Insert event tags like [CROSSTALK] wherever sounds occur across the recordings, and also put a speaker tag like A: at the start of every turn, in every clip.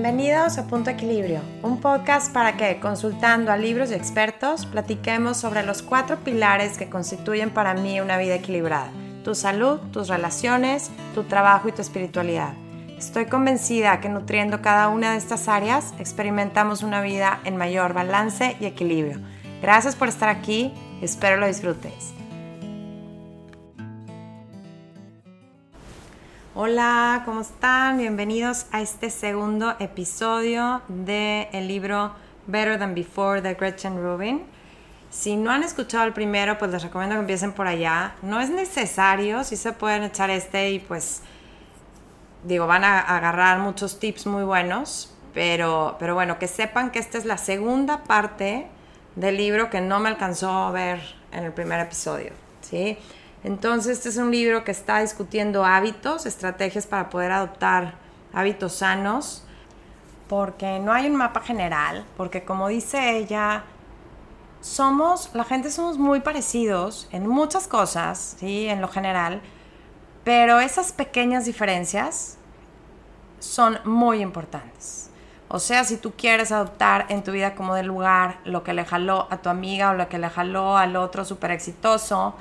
A: Bienvenidos a Punto Equilibrio, un podcast para que, consultando a libros y expertos, platiquemos sobre los cuatro pilares que constituyen para mí una vida equilibrada. Tu salud, tus relaciones, tu trabajo y tu espiritualidad. Estoy convencida que nutriendo cada una de estas áreas experimentamos una vida en mayor balance y equilibrio. Gracias por estar aquí, espero lo disfrutes. Hola, ¿cómo están? Bienvenidos a este segundo episodio del el libro Better Than Before de Gretchen Rubin. Si no han escuchado el primero, pues les recomiendo que empiecen por allá. No es necesario, si se pueden echar este y pues digo, van a agarrar muchos tips muy buenos, pero, pero bueno, que sepan que esta es la segunda parte del libro que no me alcanzó a ver en el primer episodio, ¿sí? Entonces, este es un libro que está discutiendo hábitos, estrategias para poder adoptar hábitos sanos, porque no hay un mapa general, porque como dice ella, somos, la gente somos muy parecidos en muchas cosas, ¿sí? En lo general, pero esas pequeñas diferencias son muy importantes. O sea, si tú quieres adoptar en tu vida como de lugar lo que le jaló a tu amiga o lo que le jaló al otro súper exitoso,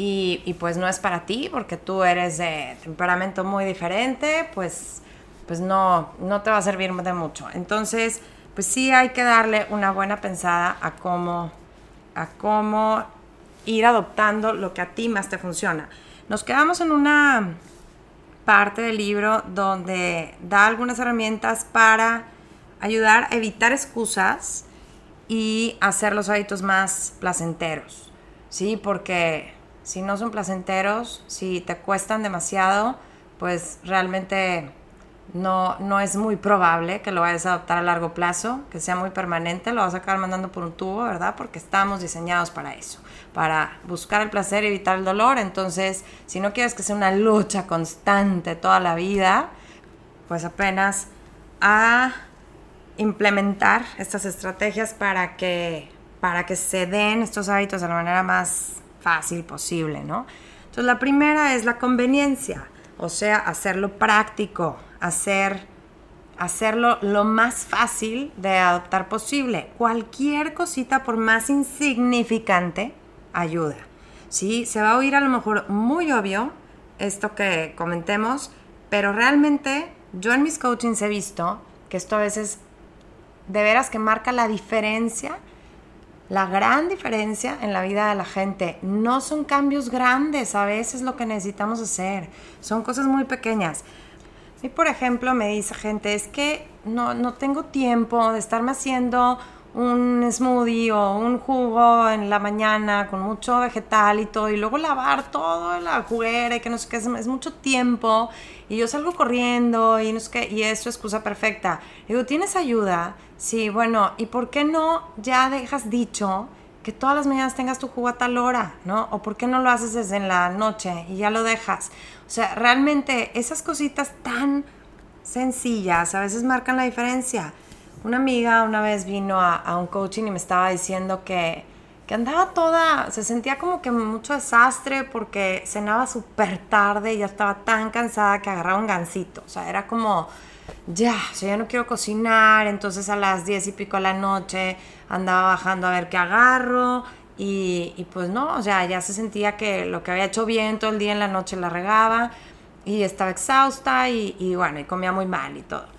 A: y, pues no es para ti porque tú eres de temperamento muy diferente, pues, pues no, no te va a servir de mucho. Entonces, pues sí hay que darle una buena pensada a cómo, a cómo ir adoptando lo que a ti más te funciona. Nos quedamos en una parte del libro donde da algunas herramientas para ayudar a evitar excusas y hacer los hábitos más placenteros. Sí, porque si no son placenteros, si te cuestan demasiado, pues realmente no, no es muy probable que lo vayas a adoptar a largo plazo, que sea muy permanente, lo vas a acabar mandando por un tubo, ¿verdad? Porque estamos diseñados para eso, para buscar el placer y evitar el dolor. Entonces, si no quieres que sea una lucha constante toda la vida, pues apenas a implementar estas estrategias para que, para que se den estos hábitos de la manera más fácil posible, ¿no? Entonces la primera es la conveniencia, o sea, hacerlo práctico, hacer, hacerlo lo más fácil de adoptar posible. Cualquier cosita, por más insignificante, ayuda. Sí, se va a oír a lo mejor muy obvio esto que comentemos, pero realmente yo en mis coachings he visto que esto a veces de veras que marca la diferencia la gran diferencia en la vida de la gente no son cambios grandes, a veces lo que necesitamos hacer, son cosas muy pequeñas. Y por ejemplo me dice gente, es que no, no tengo tiempo de estarme haciendo un smoothie o un jugo en la mañana con mucho vegetal y todo, y luego lavar todo la juguera y que no sé qué, es, mucho tiempo, y yo salgo corriendo y no sé qué, y es excusa perfecta. Digo, ¿tienes ayuda? Sí, bueno, ¿y por qué no ya dejas dicho que todas las mañanas tengas tu jugo a tal hora, ¿no? ¿O por qué no lo haces desde la noche y ya lo dejas? O sea, realmente esas cositas tan sencillas a veces marcan la diferencia. Una amiga una vez vino a, un coaching y me estaba diciendo que, que, andaba toda, se sentía como que mucho desastre porque cenaba súper tarde y ya estaba tan cansada que agarraba un gansito. O sea, era como ya, o sea, ya no quiero cocinar, entonces a las diez y pico de la noche andaba bajando a ver qué agarro y, pues no, o sea, ya se sentía que lo que había hecho bien todo el día en la noche la regaba y estaba exhausta y, bueno, y comía muy mal y todo.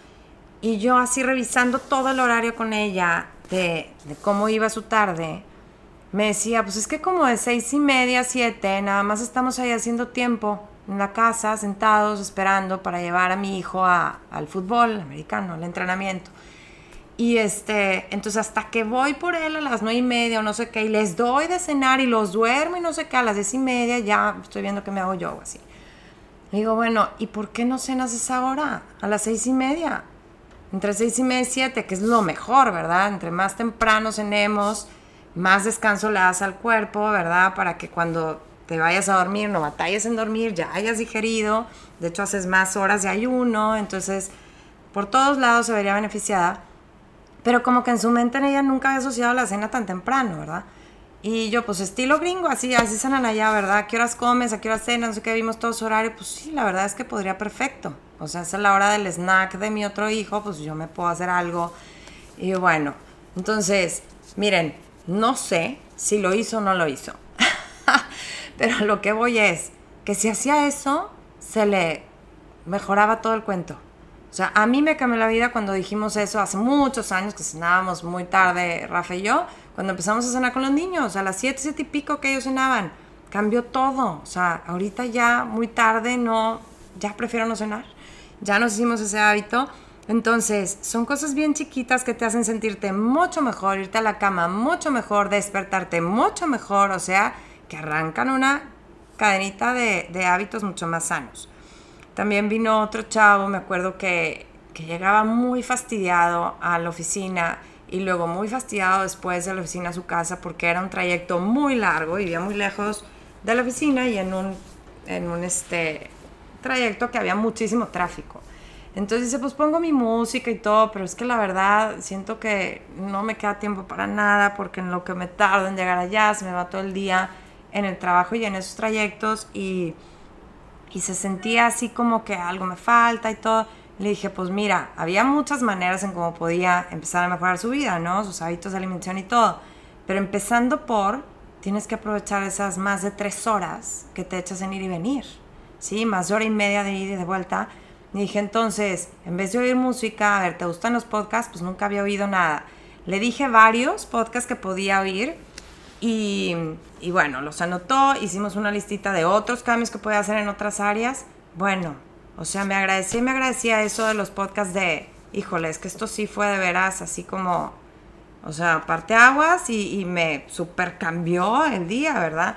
A: Y yo así revisando todo el horario con ella de, de cómo iba su tarde, me decía, pues es que como de seis y media, siete, nada más estamos ahí haciendo tiempo en la casa, sentados, esperando para llevar a mi hijo al fútbol americano, al entrenamiento. Y este, entonces hasta que voy por él a las nueve y media o no sé qué, y les doy de cenar y los duermo y no sé qué, a las diez y media ya estoy viendo que me hago yo así. digo, bueno, ¿y por qué no cenas esa hora? A las seis y media. Entre seis y media y siete, que es lo mejor, ¿verdad? Entre más temprano cenemos, más descanso le das al cuerpo, ¿verdad? Para que cuando te vayas a dormir, no batalles en dormir, ya hayas digerido, de hecho haces más horas de ayuno, entonces por todos lados se vería beneficiada, pero como que en su mente en ella nunca había asociado la cena tan temprano, ¿verdad? Y yo, pues estilo gringo, así, así cenan allá, ¿verdad? ¿A qué horas comes? ¿A qué horas cenas? No sé qué, vimos todo su horario. Pues sí, la verdad es que podría perfecto. O sea, es la hora del snack de mi otro hijo, pues yo me puedo hacer algo. Y bueno, entonces, miren, no sé si lo hizo o no lo hizo. [LAUGHS] Pero lo que voy es que si hacía eso, se le mejoraba todo el cuento. O sea, a mí me cambió la vida cuando dijimos eso hace muchos años, que cenábamos muy tarde, Rafa y yo, cuando empezamos a cenar con los niños, a las 7, 7 y pico que ellos cenaban. Cambió todo. O sea, ahorita ya muy tarde no, ya prefiero no cenar. Ya nos hicimos ese hábito. Entonces, son cosas bien chiquitas que te hacen sentirte mucho mejor, irte a la cama mucho mejor, despertarte mucho mejor, o sea, que arrancan una cadenita de, de hábitos mucho más sanos. También vino otro chavo, me acuerdo que, que llegaba muy fastidiado a la oficina y luego muy fastidiado después de la oficina a su casa porque era un trayecto muy largo, vivía muy lejos de la oficina y en un, en un este, trayecto que había muchísimo tráfico. Entonces dice, pues pongo mi música y todo, pero es que la verdad siento que no me queda tiempo para nada porque en lo que me tardo en llegar allá se me va todo el día en el trabajo y en esos trayectos y y se sentía así como que algo me falta y todo. Le dije, pues mira, había muchas maneras en cómo podía empezar a mejorar su vida, ¿no? Sus hábitos de alimentación y todo. Pero empezando por, tienes que aprovechar esas más de tres horas que te echas en ir y venir, ¿sí? Más hora y media de ir y de vuelta. Y dije, entonces, en vez de oír música, a ver, ¿te gustan los podcasts? Pues nunca había oído nada. Le dije varios podcasts que podía oír y, bueno, los anotó, hicimos una listita de otros cambios que puede hacer en otras áreas. Bueno, o sea, me agradecí, me agradecía eso de los podcasts de, híjole, es que esto sí fue de veras así como, o sea, parte aguas y, y me super cambió el día, ¿verdad?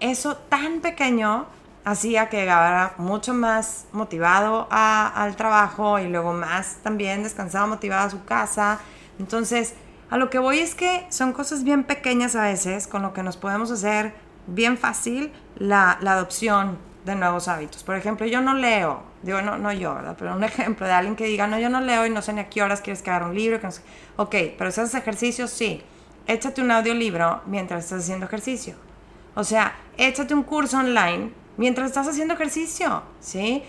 A: Eso tan pequeño hacía que llegara mucho más motivado al trabajo y luego más también descansado, motivado a su casa. Entonces, a lo que voy es que son cosas bien pequeñas a veces con lo que nos podemos hacer bien fácil la, adopción de nuevos hábitos. Por ejemplo, yo no leo, digo, no, no yo, ¿verdad? Pero un ejemplo de alguien que diga, no, yo no leo y no sé ni a qué horas quieres que un libro. Que. Ok, pero si haces ejercicio, sí. Échate un audiolibro mientras estás haciendo ejercicio. O sea, échate un curso online mientras estás haciendo ejercicio, ¿sí?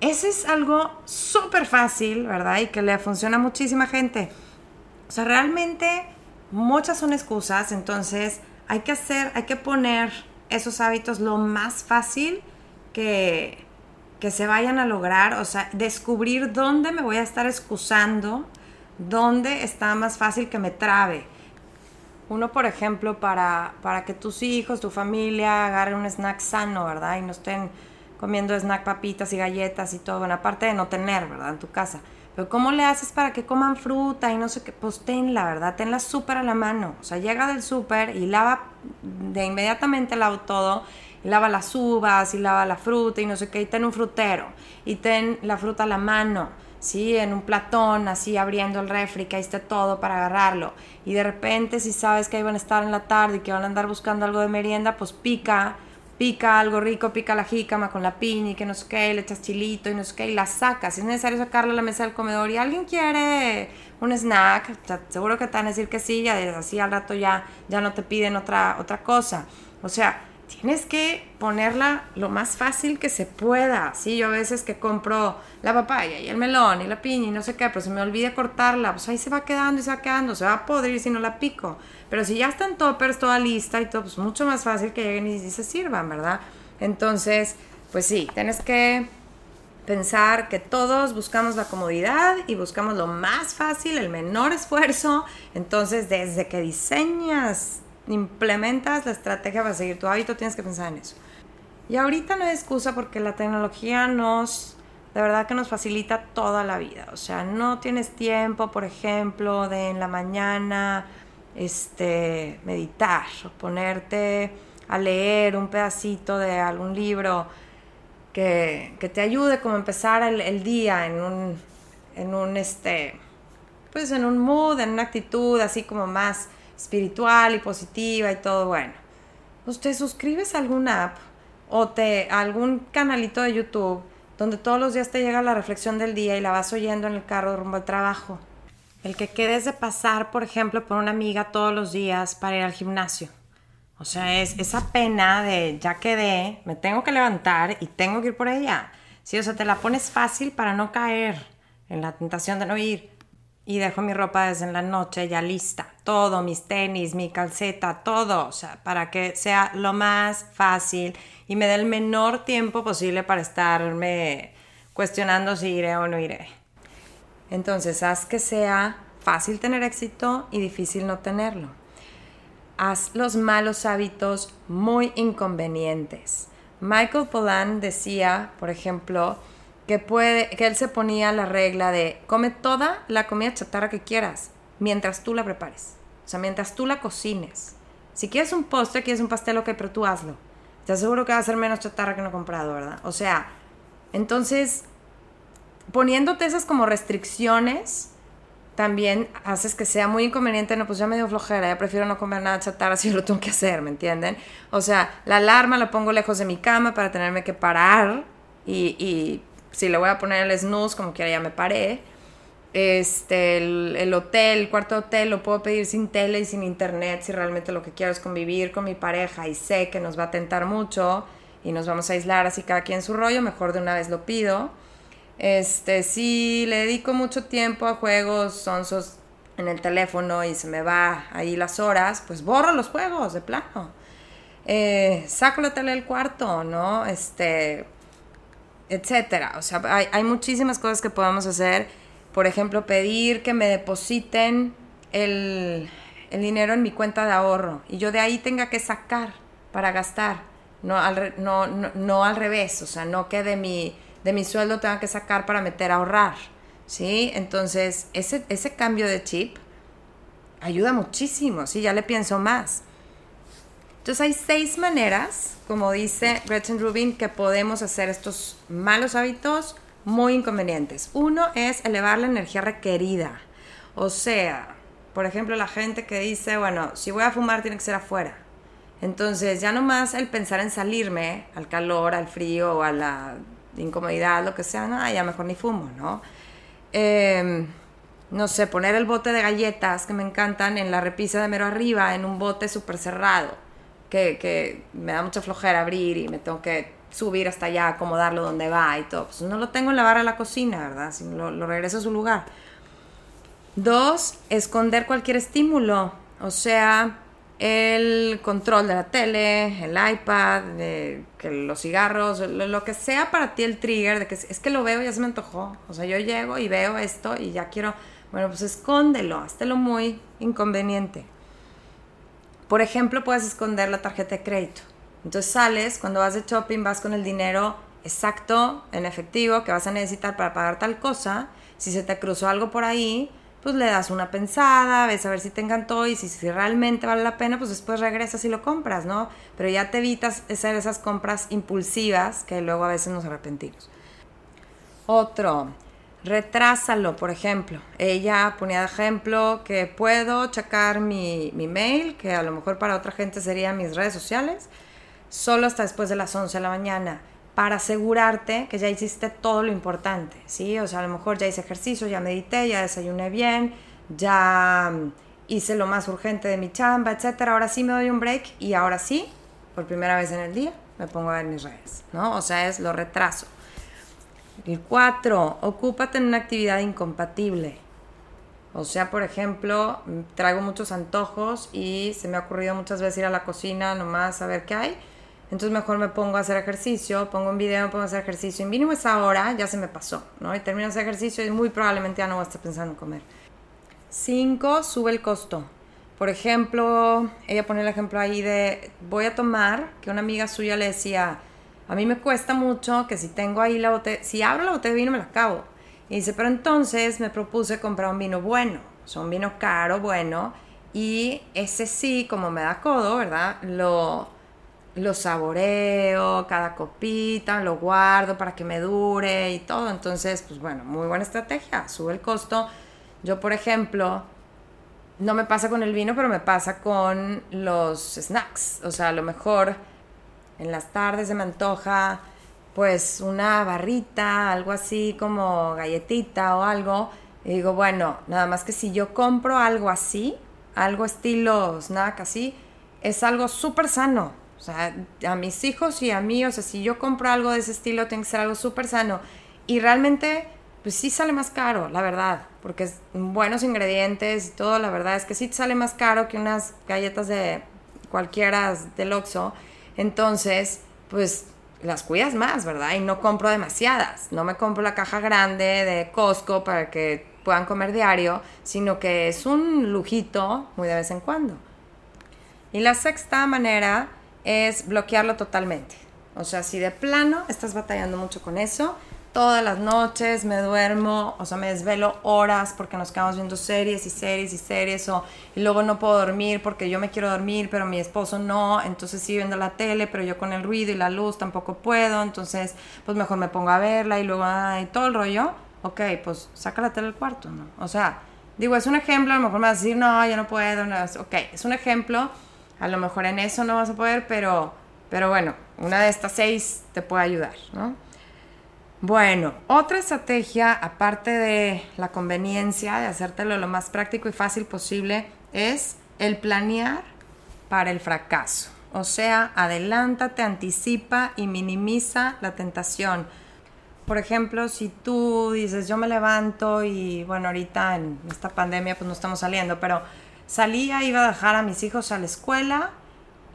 A: Ese es algo súper fácil, ¿verdad? Y que le funciona a muchísima gente. O sea, realmente muchas son excusas, entonces hay que hacer, hay que poner esos hábitos lo más fácil que, que se vayan a lograr, o sea, descubrir dónde me voy a estar excusando, dónde está más fácil que me trabe. Uno, por ejemplo, para, para que tus hijos, tu familia agarren un snack sano, ¿verdad? Y no estén comiendo snack papitas y galletas y todo, bueno, aparte de no tener, ¿verdad? En tu casa. Pero ¿cómo le haces para que coman fruta y no sé qué? Pues tenla, ¿verdad? Tenla súper a la mano. O sea, llega del súper y lava, de inmediatamente lava todo. Y lava las uvas y lava la fruta y no sé qué. Y ten un frutero. Y ten la fruta a la mano. ¿sí? En un platón, así abriendo el refri, que ahí esté todo para agarrarlo. Y de repente, si sabes que ahí van a estar en la tarde y que van a andar buscando algo de merienda, pues pica pica algo rico, pica la jícama con la piña y que no sé qué, le echas chilito y no sé qué, y la sacas. Si es necesario sacarla a la mesa del comedor y alguien quiere un snack, seguro que te van a decir que sí, ya así al rato ya, ya no te piden otra, otra cosa. O sea, tienes que ponerla lo más fácil que se pueda. Sí, yo a veces que compro la papaya y el melón y la piña y no sé qué, pero se me olvida cortarla, pues ahí se va quedando y se va quedando, se va a podrir si no la pico. Pero si ya están toppers, toda lista y todo, pues mucho más fácil que lleguen y se sirvan, ¿verdad? Entonces, pues sí, tienes que pensar que todos buscamos la comodidad y buscamos lo más fácil, el menor esfuerzo. Entonces, desde que diseñas, implementas la estrategia para seguir tu hábito, tienes que pensar en eso. Y ahorita no hay excusa porque la tecnología nos, de verdad que nos facilita toda la vida. O sea, no tienes tiempo, por ejemplo, de en la mañana este, meditar o ponerte a leer un pedacito de algún libro que, te ayude como empezar el, día en un, en un, este, pues en un mood, en una actitud así como más espiritual y positiva y todo bueno. Pues te suscribes a alguna app o te, a algún canalito de YouTube donde todos los días te llega la reflexión del día y la vas oyendo en el carro rumbo al trabajo. El que quedes de pasar, por ejemplo, por una amiga todos los días para ir al gimnasio. O sea, es esa pena de ya quedé, me tengo que levantar y tengo que ir por ella. Sí, o sea, te la pones fácil para no caer en la tentación de no ir. Y dejo mi ropa desde la noche ya lista. Todo, mis tenis, mi calceta, todo. O sea, para que sea lo más fácil y me dé el menor tiempo posible para estarme cuestionando si iré o no iré. Entonces, haz que sea fácil tener éxito y difícil no tenerlo haz los malos hábitos muy inconvenientes. Michael Pollan decía, por ejemplo, que, puede, que él se ponía la regla de come toda la comida chatarra que quieras mientras tú la prepares. O sea, mientras tú la cocines. Si quieres un postre, quieres un pastel, ok, pero tú hazlo. Te aseguro que va a ser menos chatarra que no comprado, ¿verdad? O sea, entonces, poniéndote esas como restricciones, también haces que sea muy inconveniente, no, pues ya me dio flojera, ya prefiero no comer nada chatarra si lo tengo que hacer, ¿me entienden? O sea, la alarma la pongo lejos de mi cama para tenerme que parar y si le voy a poner el snooze, como quiera ya me paré. Este, el, el, hotel, el cuarto hotel, lo puedo pedir sin tele y sin internet si realmente lo que quiero es convivir con mi pareja y sé que nos va a tentar mucho y nos vamos a aislar así cada quien su rollo, mejor de una vez lo pido. Este, si le dedico mucho tiempo a juegos sonsos en el teléfono y se me va ahí las horas, pues borro los juegos de plano. Eh, saco la tele del cuarto, ¿no? Este, etcétera. O sea, hay, hay, muchísimas cosas que podemos hacer. Por ejemplo, pedir que me depositen el, el, dinero en mi cuenta de ahorro y yo de ahí tenga que sacar para gastar. No al, no, no, no al revés, o sea, no quede mi de mi sueldo tenga que sacar para meter a ahorrar, ¿sí? Entonces, ese, ese cambio de chip ayuda muchísimo, ¿sí? Ya le pienso más. Entonces, hay seis maneras, como dice Gretchen Rubin, que podemos hacer estos malos hábitos muy inconvenientes. Uno es elevar la energía requerida. O sea, por ejemplo, la gente que dice, bueno, si voy a fumar tiene que ser afuera. Entonces, ya no más el pensar en salirme al calor, al frío a la incomodidad, lo que sea, no, ya mejor ni fumo, ¿no? Em, no sé, poner el bote de galletas que me encantan en la repisa de mero arriba, en un bote súper cerrado, que, que, me da mucha flojera abrir y me tengo que subir hasta allá, acomodarlo donde va y todo. Pues no lo tengo en la barra de la cocina, ¿verdad? Si lo, lo regreso a su lugar. Dos, esconder cualquier estímulo. O sea, el control de la tele, el iPad, de, que los cigarros, lo, que sea para ti el trigger, de que es que lo veo y ya se me antojó. O sea, yo llego y veo esto y ya quiero, bueno, pues escóndelo, hazlo muy inconveniente. Por ejemplo, puedes esconder la tarjeta de crédito. Entonces sales, cuando vas de shopping, vas con el dinero exacto, en efectivo, que vas a necesitar para pagar tal cosa. Si se te cruzó algo por ahí, pues le das una pensada, ves a ver si te encantó y si, si, realmente vale la pena, pues después regresas y lo compras, ¿no? Pero ya te evitas hacer esas compras impulsivas que luego a veces nos arrepentimos. Otro, retrásalo, por ejemplo. Ella ponía de ejemplo que puedo checar mi, mi mail, que a lo mejor para otra gente serían mis redes sociales, solo hasta después de las 11 de la mañana para asegurarte que ya hiciste todo lo importante, ¿sí? O sea, a lo mejor ya hice ejercicio, ya medité, ya desayuné bien, ya mm, hice lo más urgente de mi chamba, etcétera. Ahora sí me doy un break y ahora sí, por primera vez en el día, me pongo a ver mis redes, ¿no? O sea, es lo retraso. El cuatro, ocúpate en una actividad incompatible. O sea, por ejemplo, traigo muchos antojos y se me ha ocurrido muchas veces ir a la cocina nomás a ver qué hay entonces mejor me pongo a hacer ejercicio, pongo un video, me pongo a hacer ejercicio. Y mínimo esa hora ya se me pasó, ¿no? Y termino ese ejercicio y muy probablemente ya no voy a estar pensando en comer. Cinco, sube el costo. Por ejemplo, ella pone el ejemplo ahí de voy a tomar, que una amiga suya le decía, a mí me cuesta mucho que si tengo ahí la botella, si abro la botella de vino me la acabo. Y dice, pero entonces me propuse comprar un vino bueno, o sea, un vino caro, bueno, y ese sí, como me da codo, ¿verdad? Lo, lo saboreo, cada copita, lo guardo para que me dure y todo. Entonces, pues bueno, muy buena estrategia, sube el costo. Yo, por ejemplo, no me pasa con el vino, pero me pasa con los snacks. O sea, a lo mejor en las tardes se me antoja pues una barrita, algo así como galletita o algo. Y digo, bueno, nada más que si yo compro algo así, algo estilo snack así, es algo súper sano. O sea, a mis hijos y a mí, o sea, si yo compro algo de ese estilo, tiene que ser algo súper sano. Y realmente, pues sí sale más caro, la verdad, porque es buenos ingredientes y todo, la verdad es que sí sale más caro que unas galletas de cualquiera del Oxxo. Entonces, pues las cuidas más, ¿verdad? Y no compro demasiadas. No me compro la caja grande de Costco para que puedan comer diario, sino que es un lujito muy de vez en cuando. Y la sexta manera es bloquearlo totalmente. O sea, si de plano estás batallando mucho con eso, todas las noches me duermo, o sea, me desvelo horas porque nos quedamos viendo series y series y series, o, y luego no puedo dormir porque yo me quiero dormir, pero mi esposo no, entonces sigue viendo la tele, pero yo con el ruido y la luz tampoco puedo, entonces pues mejor me pongo a verla y luego, ay, todo el rollo, ok, pues saca la tele del cuarto, ¿no? O sea, digo, es un ejemplo, a lo mejor me vas a decir, no, yo no puedo, no, ok, es un ejemplo, a lo mejor en eso no vas a poder, pero, pero bueno, una de estas seis te puede ayudar, ¿no? Bueno, otra estrategia, aparte de la conveniencia de hacértelo lo más práctico y fácil posible, es el planear para el fracaso. O sea, adelántate, anticipa y minimiza la tentación. Por ejemplo, si tú dices, yo me levanto y bueno, ahorita en esta pandemia pues no estamos saliendo, pero salía, iba a dejar a mis hijos a la escuela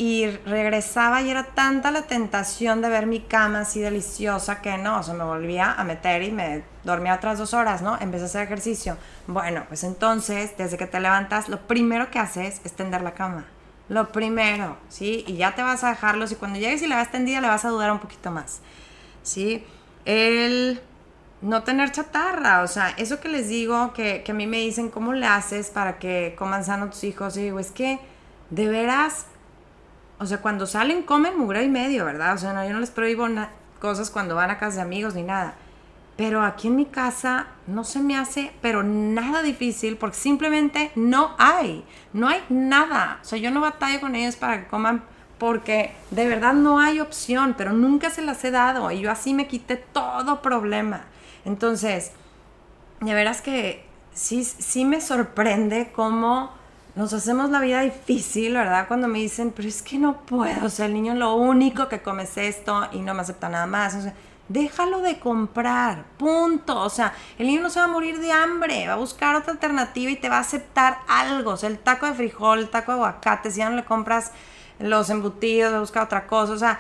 A: y regresaba y era tanta la tentación de ver mi cama así deliciosa que no, o sea, me volvía a meter y me dormía otras dos horas, ¿no? Vez de hacer ejercicio. Bueno, pues entonces, desde que te levantas, lo primero que haces es tender la cama. Lo primero, ¿sí? Y ya te vas a dejarlos y cuando llegues y la ves tendida le vas a dudar un poquito más, ¿sí? El no tener chatarra, o sea, eso que les digo, que, que a mí me dicen, ¿cómo le haces para que coman sano tus hijos? Y digo, es que de veras o sea, cuando salen comen mugre y medio, ¿verdad? O sea, no, yo no les prohíbo cosas cuando van a casa de amigos ni nada. Pero aquí en mi casa no se me hace, pero nada difícil, porque simplemente no hay, no hay nada. O sea, yo no batallo con ellos para que coman, porque de verdad no hay opción, pero nunca se las he dado y yo así me quité todo problema. Entonces, de veras que sí, sí me sorprende cómo nos hacemos la vida difícil, ¿verdad? Cuando me dicen, pero es que no puedo, o sea, el niño lo único que come es esto y no me acepta nada más. O sea, déjalo de comprar, punto. O sea, el niño no se va a morir de hambre, va a buscar otra alternativa y te va a aceptar algo. O sea, el taco de frijol, el taco de aguacate, si ya no le compras los embutidos, va a buscar otra cosa. O sea,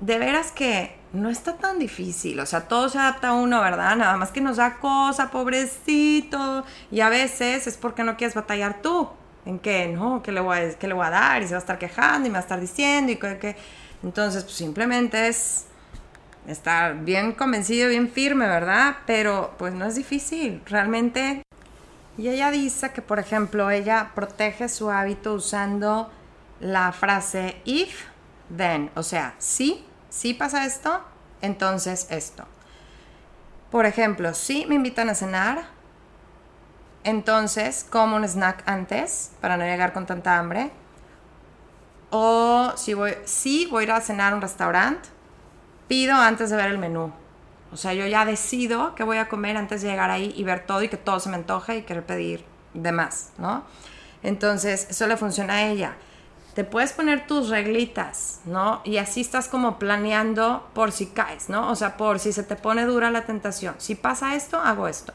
A: de veras que no está tan difícil, o sea, todo se adapta a uno, ¿verdad? Nada más que nos da cosa, pobrecito, y a veces es porque no quieres batallar tú, en qué, ¿no? ¿Qué le, voy a, qué le voy a dar? Y se va a estar quejando y me va a estar diciendo y que... Entonces, pues simplemente es estar bien convencido, bien firme, ¿verdad? Pero pues no es difícil, realmente. Y ella dice que, por ejemplo, ella protege su hábito usando la frase if, then. O sea, si, si pasa esto, entonces esto. Por ejemplo, si me invitan a cenar, entonces, como un snack antes para no llegar con tanta hambre. O si voy, si voy a ir a cenar a un restaurante, pido antes de ver el menú. O sea, yo ya decido qué voy a comer antes de llegar ahí y ver todo y que todo se me antoje y querer pedir de más, ¿no? Entonces, eso le funciona a ella. Te puedes poner tus reglitas, ¿no? Y así estás como planeando por si caes, ¿no? O sea, por si se te pone dura la tentación. Si pasa esto, hago esto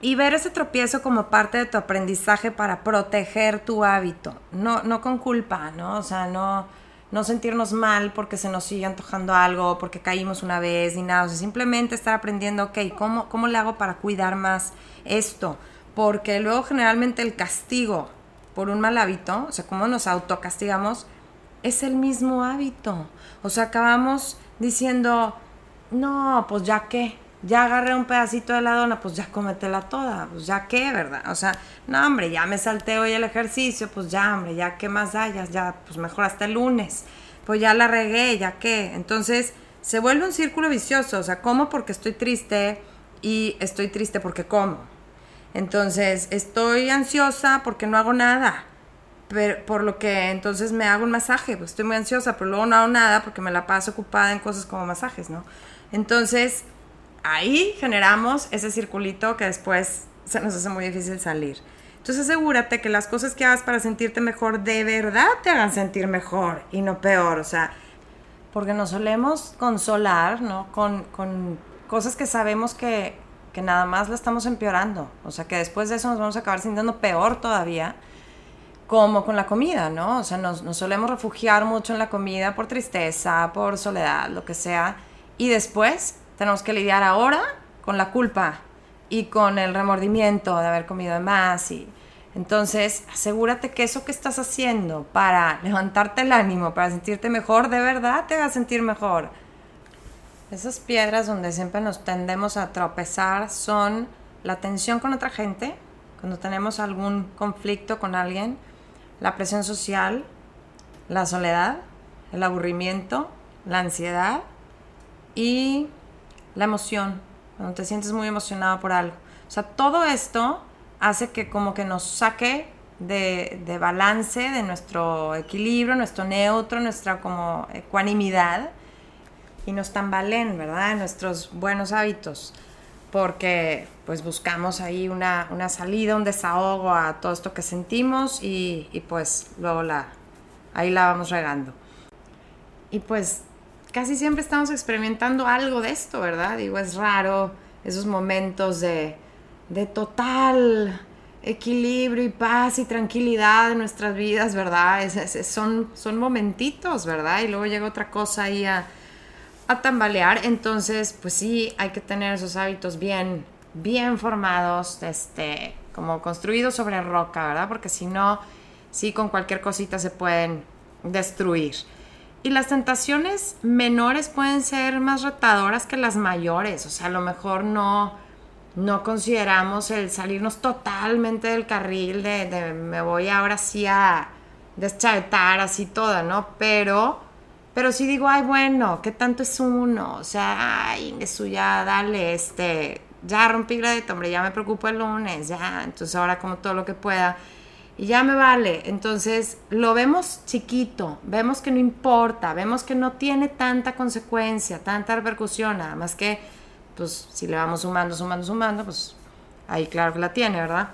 A: y ver ese tropiezo como parte de tu aprendizaje para proteger tu hábito, no, no con culpa, ¿no? O sea, no, no sentirnos mal porque se nos sigue antojando algo, porque caímos una vez, ni nada, o sea, simplemente estar aprendiendo, ok, ¿cómo, ¿cómo le hago para cuidar más esto? Porque luego generalmente el castigo por un mal hábito, o sea, cómo nos autocastigamos, es el mismo hábito. O sea, acabamos diciendo, no, pues ya qué, ya agarré un pedacito de la dona, pues ya cómetela toda, pues ya qué, ¿verdad? O sea, no, hombre, ya me salté hoy el ejercicio, pues ya, hombre, ya qué más hayas, ya, pues mejor hasta el lunes, pues ya la regué, ya qué. Entonces, se vuelve un círculo vicioso, o sea, como porque estoy triste y estoy triste porque como. Entonces, estoy ansiosa porque no hago nada. Pero, por lo que entonces me hago un masaje, pues estoy muy ansiosa, pero luego no hago nada porque me la paso ocupada en cosas como masajes, ¿no? Entonces, ahí generamos ese circulito que después se nos hace muy difícil salir. Entonces asegúrate que las cosas que hagas para sentirte mejor de verdad te hagan sentir mejor y no peor. O sea, porque nos solemos consolar, ¿no? Con, con cosas que sabemos que, que nada más la estamos empeorando. O sea, que después de eso nos vamos a acabar sintiendo peor todavía como con la comida, ¿no? O sea, nos, nos, solemos refugiar mucho en la comida por tristeza, por soledad, lo que sea, y después tenemos que lidiar ahora con la culpa y con el remordimiento de haber comido de más y entonces asegúrate que eso que estás haciendo para levantarte el ánimo, para sentirte mejor, de verdad te va a sentir mejor. Esas piedras donde siempre nos tendemos a tropezar son la tensión con otra gente, cuando tenemos algún conflicto con alguien, la presión social, la soledad, el aburrimiento, la ansiedad y la emoción, cuando te sientes muy emocionado por algo. O sea, todo esto hace que como que nos saque de, de balance, de nuestro equilibrio, nuestro neutro, nuestra como ecuanimidad y nos tambalen, ¿verdad? Nuestros buenos hábitos porque pues buscamos ahí una, una, salida, un desahogo a todo esto que sentimos y, y, pues luego la, ahí la vamos regando. Y pues casi siempre estamos experimentando algo de esto, ¿verdad? Digo, es raro esos momentos de, de total equilibrio y paz y tranquilidad en nuestras vidas, ¿verdad? Es, son, son momentitos, ¿verdad? Y luego llega otra cosa ahí a a tambalear, entonces pues sí hay que tener esos hábitos bien, bien formados, este, como construidos sobre roca, ¿verdad? Porque si no, sí con cualquier cosita se pueden destruir. Y las tentaciones menores pueden ser más retadoras que las mayores, o sea, a lo mejor no, no consideramos el salirnos totalmente del carril de, me voy ahora sí a deschavetar así toda, ¿no? Pero pero si digo, ay, bueno, ¿qué tanto es uno? O sea, ay, eso ya, dale, este, ya rompí la de hombre, ya me preocupo el lunes, ya, entonces ahora como todo lo que pueda. Y ya me vale. Entonces lo vemos chiquito, vemos que no importa, vemos que no tiene tanta consecuencia, tanta repercusión, nada más que, pues, si le vamos sumando, sumando, sumando, pues ahí claro que la tiene, ¿verdad?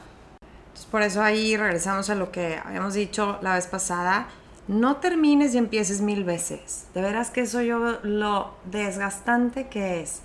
A: Entonces por eso ahí regresamos a lo que habíamos dicho la vez pasada no termines y empieces mil veces. De veras que eso yo lo desgastante que es.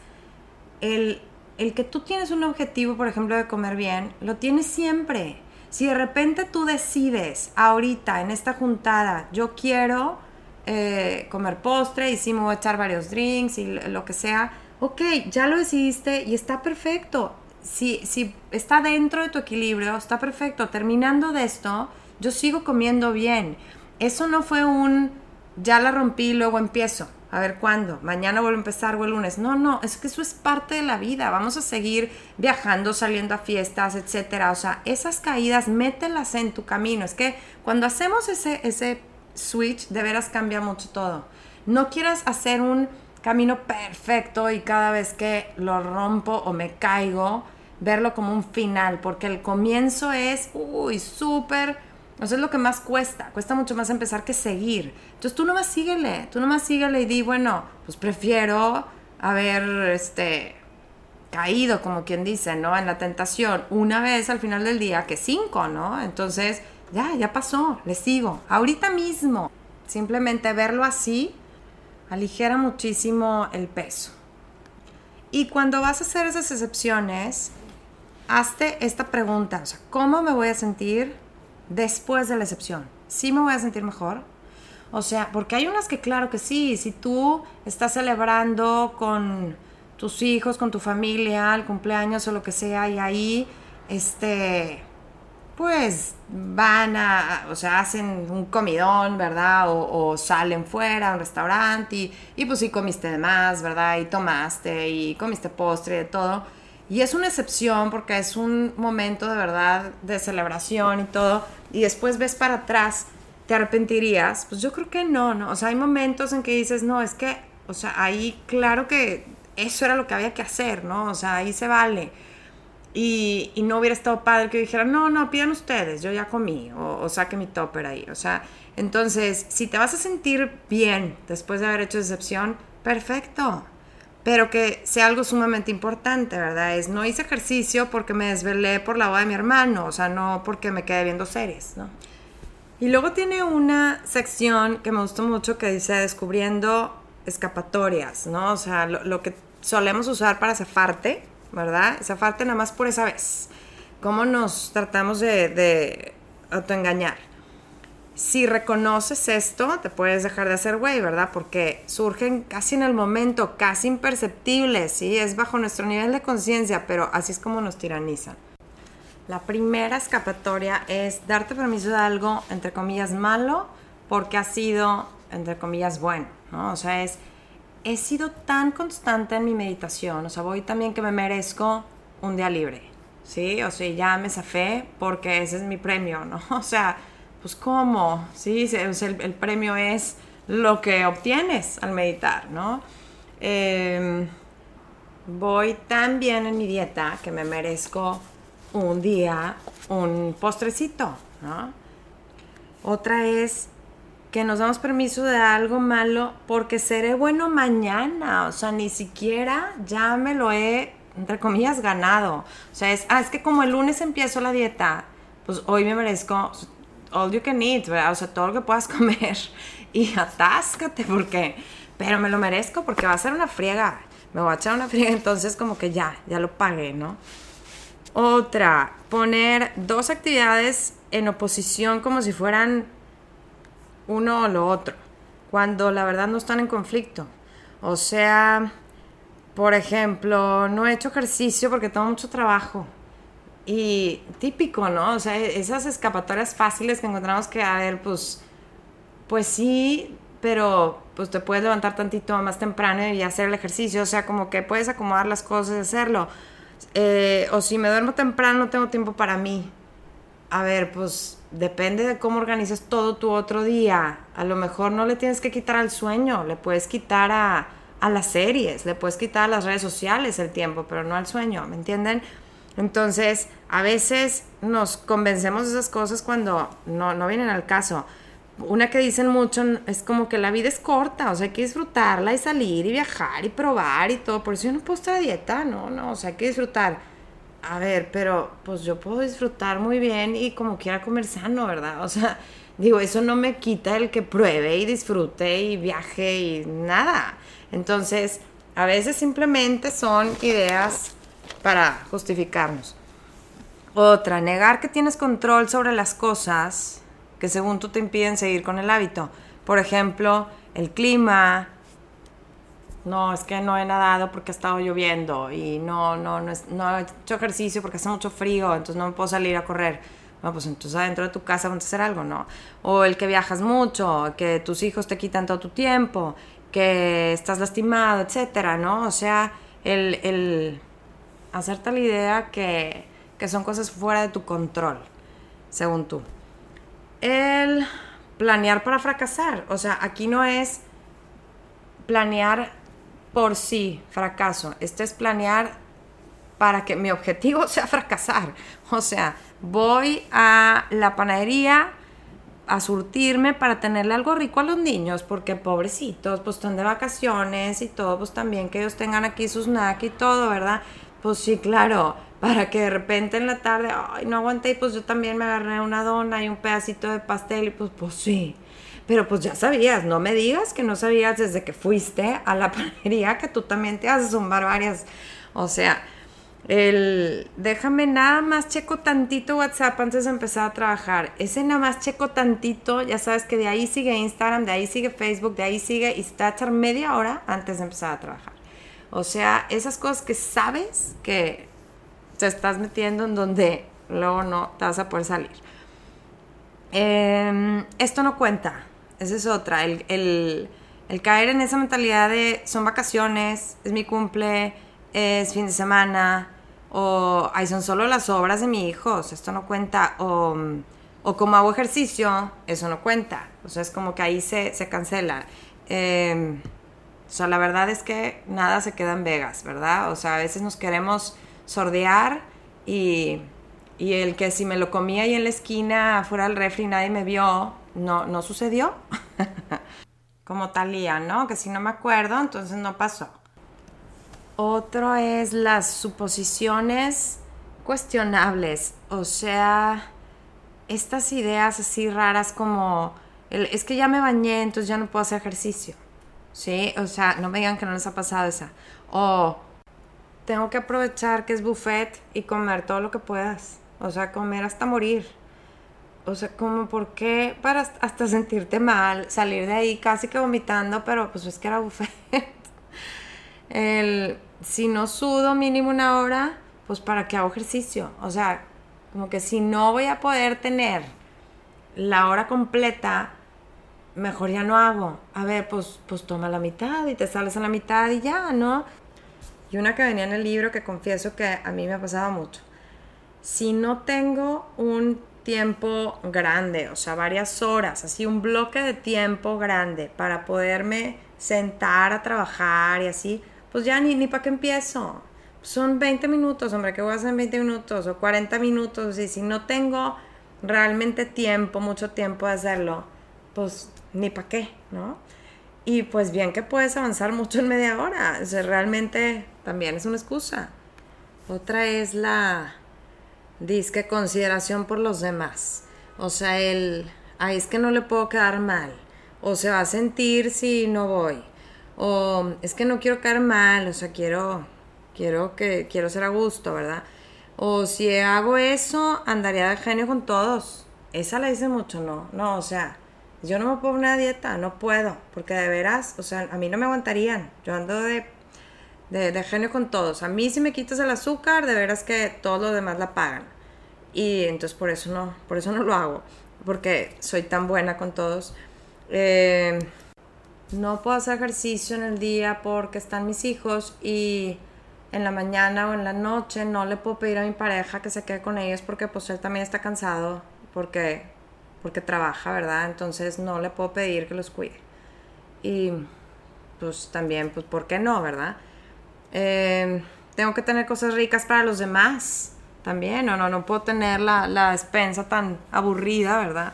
A: El, el que tú tienes un objetivo, por ejemplo, de comer bien, lo tienes siempre. Si de repente tú decides ahorita en esta juntada, yo quiero eh, comer postre y sí me voy a echar varios drinks y lo que sea, ok, ya lo decidiste y está perfecto. Si, si está dentro de tu equilibrio, está perfecto. Terminando de esto, yo sigo comiendo bien eso no fue un ya la rompí y luego empiezo. A ver cuándo, mañana vuelvo a empezar o el lunes. No, no, es que eso es parte de la vida. Vamos a seguir viajando, saliendo a fiestas, etcétera. O sea, esas caídas, mételas en tu camino. Es que cuando hacemos ese, ese switch, de veras cambia mucho todo. No quieras hacer un camino perfecto y cada vez que lo rompo o me caigo, verlo como un final, porque el comienzo es, uy, súper eso es lo que más cuesta. Cuesta mucho más empezar que seguir. Entonces tú nomás síguele. Tú nomás síguele y di, bueno, pues prefiero haber este, caído, como quien dice, ¿no? En la tentación una vez al final del día que cinco, ¿no? Entonces, ya, ya pasó, le sigo. Ahorita mismo, simplemente verlo así aligera muchísimo el peso. Y cuando vas a hacer esas excepciones, hazte esta pregunta, o sea, ¿cómo me voy a sentir después de la excepción. ¿Sí me voy a sentir mejor? O sea, porque hay unas que claro que sí, si tú estás celebrando con tus hijos, con tu familia, el cumpleaños o lo que sea, y ahí, este, pues van a, o sea, hacen un comidón, ¿verdad? O, salen fuera a un restaurante y, pues sí comiste de más, ¿verdad? Y tomaste y comiste postre y de todo y es una excepción porque es un momento de verdad de celebración y todo. Y después ves para atrás, ¿te arrepentirías? Pues yo creo que no, ¿no? O sea, hay momentos en que dices, no, es que, o sea, ahí claro que eso era lo que había que hacer, ¿no? O sea, ahí se vale. Y, y no hubiera estado padre que dijera, no, no, pidan ustedes, yo ya comí, o, o saque mi topper ahí. O sea, entonces, si te vas a sentir bien después de haber hecho excepción, perfecto pero que sea algo sumamente importante, ¿verdad? Es no hice ejercicio porque me desvelé por la boda de mi hermano, o sea, no porque me quedé viendo series, ¿no? Y luego tiene una sección que me gustó mucho que dice descubriendo escapatorias, ¿no? O sea, lo, que solemos usar para zafarte, ¿verdad? Zafarte nada más por esa vez. ¿Cómo nos tratamos de, de autoengañar? Si reconoces esto, te puedes dejar de hacer güey, ¿verdad? Porque surgen casi en el momento, casi imperceptibles, ¿sí? Es bajo nuestro nivel de conciencia, pero así es como nos tiranizan. La primera escapatoria es darte permiso de algo, entre comillas, malo, porque ha sido, entre comillas, bueno, ¿no? O sea, es, he sido tan constante en mi meditación, o sea, voy también que me merezco un día libre, ¿sí? O sea, ya me zafé porque ese es mi premio, ¿no? [LAUGHS] O sea, pues ¿cómo? Sí, el, premio es lo que obtienes al meditar, ¿no? Em, voy tan bien en mi dieta que me merezco un día un postrecito, ¿no? Otra es que nos damos permiso de algo malo porque seré bueno mañana, o sea, ni siquiera ya me lo he, entre comillas, ganado. O sea, es, ah, es que como el lunes empiezo la dieta, pues hoy me merezco all you can eat. O sea, todo lo que puedas [LAUGHS] comer y atáscate porque, pero me lo merezco porque va a ser una friega, me voy a echar una friega, entonces como que ya, ya lo pagué, ¿no? Otra, poner dos actividades en oposición como si fueran uno o lo otro, cuando la verdad no están en conflicto. O sea, por ejemplo, no he hecho ejercicio porque tengo mucho trabajo y típico, ¿no? O sea, esas escapatorias fáciles que encontramos que, a ver, pues, pues sí, pero pues te puedes levantar tantito más temprano y hacer el ejercicio, o sea, como que puedes acomodar las cosas y hacerlo. Eh, o si me duermo temprano, no tengo tiempo para mí. A ver, pues depende de cómo organizas todo tu otro día. A lo mejor no le tienes que quitar al sueño, le puedes quitar a, a las series, le puedes quitar a las redes sociales el tiempo, pero no al sueño, ¿me entienden? Entonces, a veces nos convencemos de esas cosas cuando no, no vienen al caso. Una que dicen mucho es como que la vida es corta, o sea, hay que disfrutarla y salir y viajar y probar y todo. Por eso yo no puedo estar a dieta, no, no, o sea, hay que disfrutar. A ver, pero pues yo puedo disfrutar muy bien y como quiera comer sano, ¿verdad? O sea, [LAUGHS] digo, eso no me quita el que pruebe y disfrute y viaje y nada. Entonces, a veces simplemente son ideas para justificarnos. Otra, negar que tienes control sobre las cosas que según tú te impiden seguir con el hábito. Por ejemplo, el clima. No, es que no he nadado porque ha estado lloviendo y no, no, no, no he hecho ejercicio porque hace mucho frío, entonces no me puedo salir a correr. Bueno, pues entonces adentro de tu casa vamos a hacer algo, ¿no? O el que viajas mucho, que tus hijos te quitan todo tu tiempo, que estás lastimado, etcétera, ¿no? O sea, el, el hacerte la idea que, que son cosas fuera de tu control, según tú. El planear para fracasar, o sea, aquí no es planear por sí fracaso, este es planear para que mi objetivo [LAUGHS] sea fracasar. O sea, voy a la panadería a surtirme para tenerle algo rico a los niños, porque pobrecitos, pues están de vacaciones y todo, pues también que ellos tengan aquí sus snack y todo, ¿verdad? Pues sí, claro, para que de repente en la tarde, ay, no aguanté y pues yo también me agarré una dona y un pedacito de pastel y pues, pues sí. Pero pues ya sabías, no me digas que no sabías desde que fuiste a la [LAUGHS] panadería que tú también te haces zumbar varias. O sea, el déjame nada más checo tantito WhatsApp antes de empezar a trabajar. Ese nada más checo tantito, ya sabes que de ahí sigue Instagram, de ahí sigue Facebook, de ahí sigue y está a echar media hora antes de empezar a trabajar. O sea, esas cosas que sabes que te estás metiendo en donde luego no te vas a poder salir. Em, esto no cuenta. Esa es otra. El, caer en esa mentalidad de son vacaciones, es mi cumple, es fin de semana, o ay, son solo las obras de mi hijo, esto no cuenta, o, o, como hago ejercicio, eso no cuenta. O sea, es como que ahí se, se cancela. Eh, o sea, la verdad es que nada se queda en Vegas, ¿verdad? O sea, a veces nos queremos sordear y, y el que si me lo comía ahí en la esquina, fuera del refri, nadie me vio, no, no sucedió. [LAUGHS] Como Talía, ¿no? Que si no me acuerdo, entonces no pasó. Otro es las suposiciones cuestionables, o sea, estas ideas así raras como, es que ya me bañé, entonces ya no puedo hacer ejercicio. ¿Sí? O sea, no me digan que no les ha pasado esa. O tengo que aprovechar que es buffet y comer todo lo que puedas. O sea, comer hasta morir. O sea, como por qué para hasta sentirte mal, salir de ahí casi que vomitando, pero pues es que era buffet. [LAUGHS] El, si no sudo mínimo una hora, pues para qué hago ejercicio. O sea, como que si no voy a poder tener la hora completa, mejor ya no hago. A ver, pues, pues toma la mitad y te sales a la mitad y ya, ¿no? Y una que venía en el libro que confieso que a mí me ha pasado mucho. Si no tengo un tiempo grande, o sea, varias horas, así un bloque de tiempo grande para poderme sentar a trabajar y así, pues ya ni, ni para qué empiezo. Son 20 minutos, hombre, ¿qué voy a hacer en 20 minutos? O 40 minutos, y si no tengo realmente tiempo, mucho tiempo de hacerlo, pues ni para qué, ¿no? Y pues bien que puedes avanzar mucho en media hora, o sea, realmente también es una excusa. Otra es la disque consideración por los demás. O sea, el, ay, es que no le puedo quedar mal. O se va a sentir si no voy. O es que no quiero quedar mal, o sea, quiero, quiero que, quiero ser a gusto, ¿verdad? O si hago eso, andaría de genio con todos. Esa la dice mucho, ¿no? No, o sea, yo no me pongo una dieta, no puedo, porque de veras, o sea, a mí no me aguantarían. Yo ando de, de, genio con todos. A mí si me quitas el azúcar, de veras que todos los demás la pagan. Y entonces por eso no, por eso no lo hago, porque soy tan buena con todos. Eh, no puedo hacer ejercicio en el día porque están mis hijos y en la mañana o en la noche no le puedo pedir a mi pareja que se quede con ellos porque pues él también está cansado porque porque trabaja, ¿verdad? Entonces no le puedo pedir que los cuide. Y pues también, pues, ¿por qué no, verdad? Eh, tengo que tener cosas ricas para los demás también, o no, no puedo tener la, la despensa tan aburrida, ¿verdad?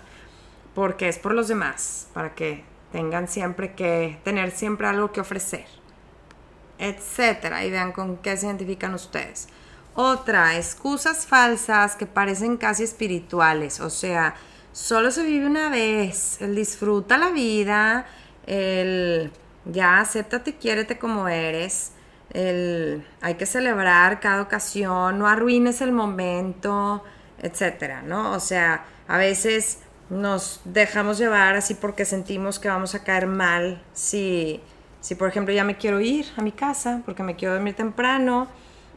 A: Porque es por los demás, para que tengan siempre que, tener siempre algo que ofrecer, etcétera, y vean con qué se identifican ustedes. Otra, excusas falsas que parecen casi espirituales, o sea, solo se vive una vez, el disfruta la vida, el ya acéptate, quiérete como eres, el hay que celebrar cada ocasión, no arruines el momento, etcétera, ¿no? O sea, a veces nos dejamos llevar así porque sentimos que vamos a caer mal si, si por ejemplo ya me quiero ir a mi casa porque me quiero dormir temprano,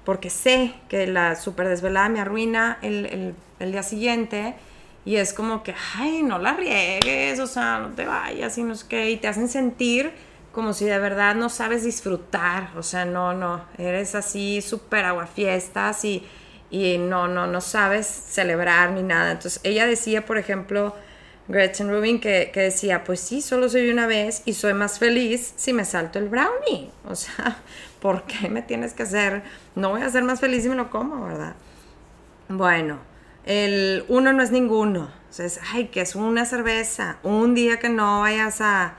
A: porque sé que la super desvelada me arruina el, el día siguiente y es como que, ay, no la riegues, o sea, no te vayas y no sé qué, y te hacen sentir como si de verdad no sabes disfrutar, o sea, no, no, eres así súper aguafiestas y, y no, no, no sabes celebrar ni nada. Entonces, ella decía, por ejemplo, Gretchen Rubin, que, que, decía, pues sí, solo soy una vez y soy más feliz si me salto el brownie. O sea, [LAUGHS] ¿por qué me tienes que hacer? No voy a ser más feliz si me lo como, ¿verdad? Bueno, el uno no es ninguno. Entonces, ay, que es una cerveza. Un día que no vayas a,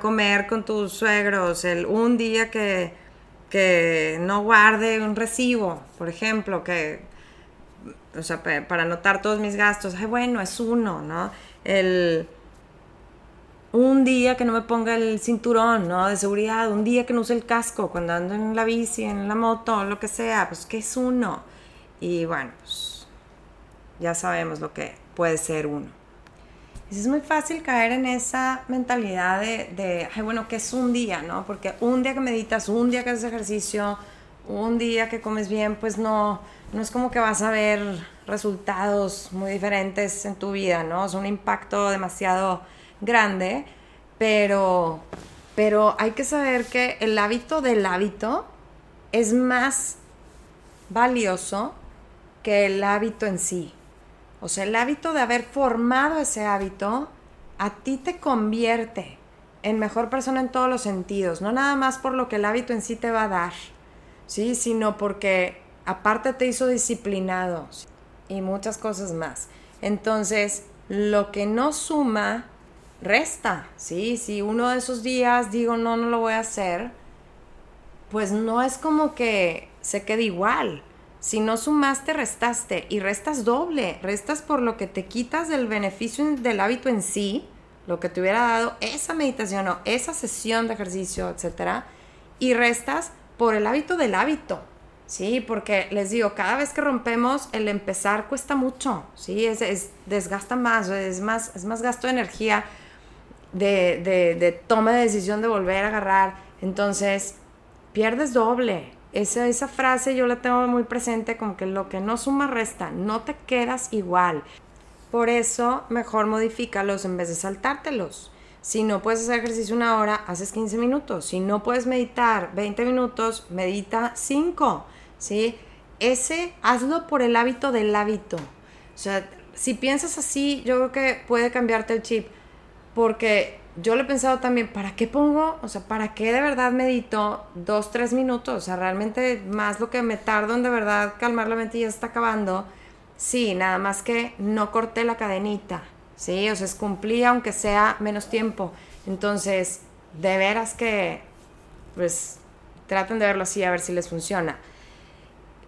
A: comer con tus suegros. El un día que, que no guarde un recibo, por ejemplo, que, o sea, para anotar todos mis gastos. Ay, bueno, es uno, ¿no? El un día que no me ponga el cinturón, ¿no? De seguridad, un día que no use el casco cuando ando en la bici, en la moto, lo que sea, pues que es uno. Y bueno, pues ya sabemos lo que puede ser uno. es muy fácil caer en esa mentalidad de, bueno, que es un día, ¿no? Porque un día que meditas, un día que haces ejercicio, un día que comes bien, pues no, no es como que vas a ver resultados muy diferentes en tu vida, ¿no? Es un impacto demasiado grande, pero, pero hay que saber que el hábito del hábito es más valioso que el hábito en sí. O sea, el hábito de haber formado ese hábito a ti te convierte en mejor persona en todos los sentidos, no nada más por lo que el hábito en sí te va a dar, ¿sí? sino porque aparte te hizo disciplinado y muchas cosas más. Entonces, lo que no suma, resta, ¿sí? Si uno de esos días digo, no, no lo voy a hacer, pues no es como que se quede igual. Si no sumaste, restaste y restas doble, restas por lo que te quitas del beneficio del hábito en sí, lo que te hubiera dado esa meditación o esa sesión de ejercicio, etcétera, y restas por el hábito del hábito. Sí, porque les digo, cada vez que rompemos, el empezar cuesta mucho, ¿sí? Es, desgasta más, es más, es más gasto de energía de, de, de toma de decisión de volver a agarrar. Entonces, pierdes doble. Esa, esa frase yo la tengo muy presente como que lo que no suma resta, no te quedas igual. Por eso, mejor modifícalos en vez de saltártelos. Si no puedes hacer ejercicio una hora, haces 15 minutos. Si no puedes meditar 20 minutos, medita 5. ¿sí? Ese, hazlo por el hábito del hábito. O sea, si piensas así, yo creo que puede cambiarte el chip. Porque yo lo he pensado también, ¿para qué pongo? O sea, ¿para qué de verdad medito dos, tres minutos? O sea, realmente más lo que me tardo en de verdad calmar la mente ya está acabando. Sí, nada más que no corté la cadenita. Sí, o sea, es cumplí aunque sea menos tiempo. Entonces, de veras que, pues, traten de verlo así a ver si les funciona.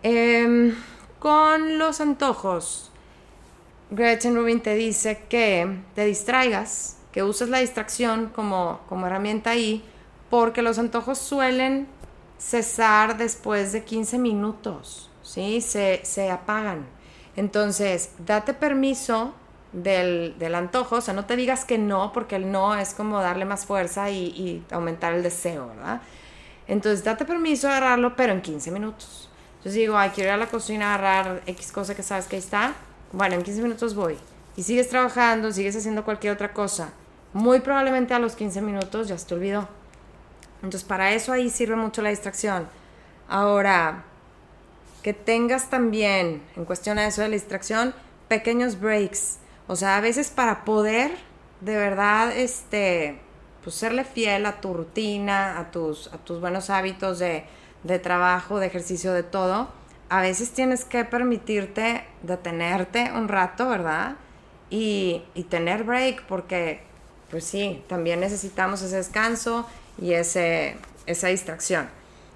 A: Em, con los antojos, Gretchen Rubin te dice que te distraigas, que uses la distracción como, como herramienta ahí, porque los antojos suelen cesar después de 15 minutos, ¿sí? Se, se apagan. Entonces, date permiso del, del, antojo, o sea, no te digas que no, porque el no es como darle más fuerza y, y aumentar el deseo, ¿verdad? Entonces, date permiso de agarrarlo, pero en 15 minutos. Entonces digo, ay, quiero ir a la cocina a agarrar X cosa que sabes que ahí está. Bueno, en 15 minutos voy. Y sigues trabajando, sigues haciendo cualquier otra cosa. Muy probablemente a los 15 minutos ya se te olvidó. Entonces para eso ahí sirve mucho la distracción. Ahora, que tengas también, en cuestión a eso de la distracción, pequeños breaks. O sea, a veces para poder de verdad, este, pues serle fiel a tu rutina, a tus, a tus buenos hábitos de de trabajo, de ejercicio, de todo, a veces tienes que permitirte detenerte un rato, ¿verdad? Y, tener break, porque, pues sí, también necesitamos ese descanso y ese, esa distracción.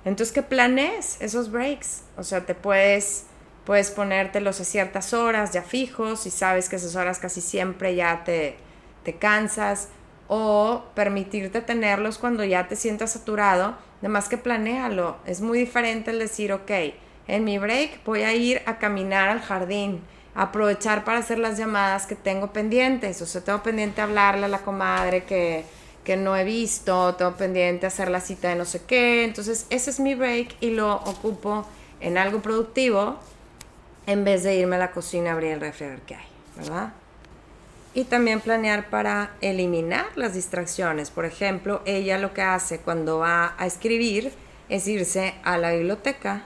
A: Entonces, que planees esos breaks. O sea, te puedes, puedes ponértelos a ciertas horas ya fijos y sabes que esas horas casi siempre ya te, te cansas. O permitirte tenerlos cuando ya te sientas saturado más que planéalo. Es muy diferente el decir, ok, en mi break voy a ir a caminar al jardín, aprovechar para hacer las llamadas que tengo pendientes. O sea, tengo pendiente hablarle a la comadre que, que no he visto, tengo pendiente hacer la cita de no sé qué. Entonces, ese es mi break y lo ocupo en algo productivo en vez de irme a la cocina a abrir el refrigerador que hay, ¿verdad? y también planear para eliminar las distracciones. Por ejemplo, ella lo que hace cuando va a escribir es irse a la biblioteca.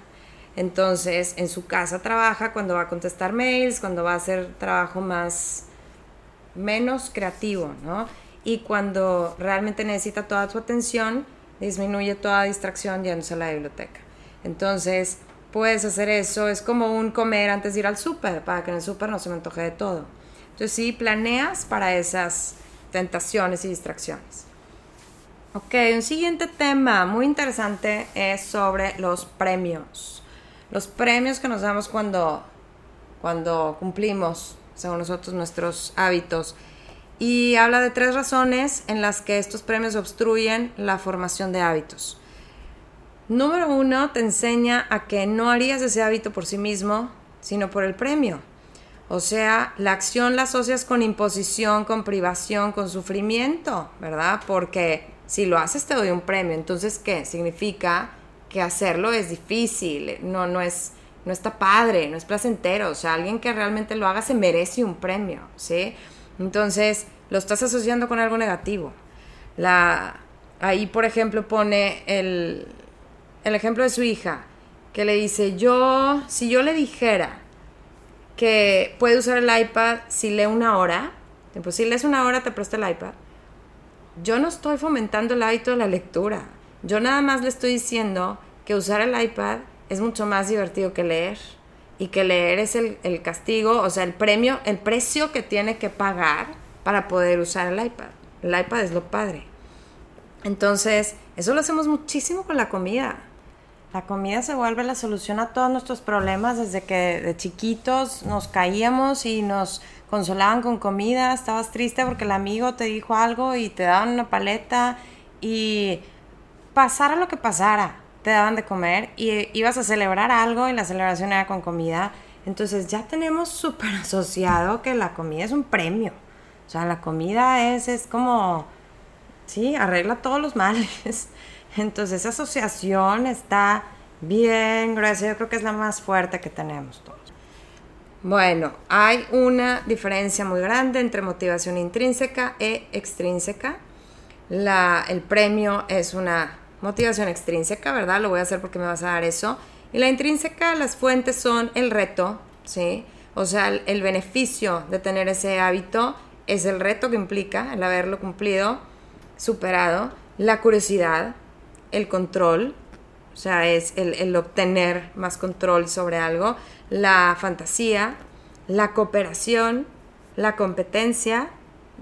A: Entonces, en su casa trabaja cuando va a contestar mails, cuando va a hacer trabajo más menos creativo, ¿no? Y cuando realmente necesita toda su atención, disminuye toda distracción yéndose a la biblioteca. Entonces, puedes hacer eso, es como un comer antes de ir al súper, para que en el súper no se me antoje de todo. Entonces sí, planeas para esas tentaciones y distracciones. Ok, un siguiente tema muy interesante es sobre los premios. Los premios que nos damos cuando, cuando cumplimos, según nosotros, nuestros hábitos. Y habla de tres razones en las que estos premios obstruyen la formación de hábitos. Número uno, te enseña a que no harías ese hábito por sí mismo, sino por el premio. O sea, la acción la asocias con imposición, con privación, con sufrimiento, ¿verdad? Porque si lo haces te doy un premio. Entonces, ¿qué? Significa que hacerlo es difícil, no, no, es, no está padre, no es placentero. O sea, alguien que realmente lo haga se merece un premio, ¿sí? Entonces, lo estás asociando con algo negativo. La, ahí, por ejemplo, pone el, el ejemplo de su hija, que le dice, yo, si yo le dijera, que puede usar el iPad si lee una hora. Pues si lees una hora te presta el iPad. Yo no estoy fomentando el hábito de la lectura. Yo nada más le estoy diciendo que usar el iPad es mucho más divertido que leer. Y que leer es el, el castigo, o sea, el premio, el precio que tiene que pagar para poder usar el iPad. El iPad es lo padre. Entonces, eso lo hacemos muchísimo con la comida. La comida se vuelve la solución a todos nuestros problemas desde que de chiquitos nos caíamos y nos consolaban con comida, estabas triste porque el amigo te dijo algo y te daban una paleta y pasara lo que pasara, te daban de comer y ibas a celebrar algo y la celebración era con comida. Entonces ya tenemos súper asociado que la comida es un premio. O sea, la comida es, es como, sí, arregla todos los males. [LAUGHS] Entonces esa asociación está bien gracias. yo creo que es la más fuerte que tenemos todos. Bueno, hay una diferencia muy grande entre motivación intrínseca e extrínseca. La, el premio es una motivación extrínseca, ¿verdad? Lo voy a hacer porque me vas a dar eso. Y la intrínseca, las fuentes son el reto, ¿sí? O sea, el, beneficio de tener ese hábito es el reto que implica el haberlo cumplido, superado, la curiosidad, el control, o sea, es el, obtener más control sobre algo, la fantasía, la cooperación, la competencia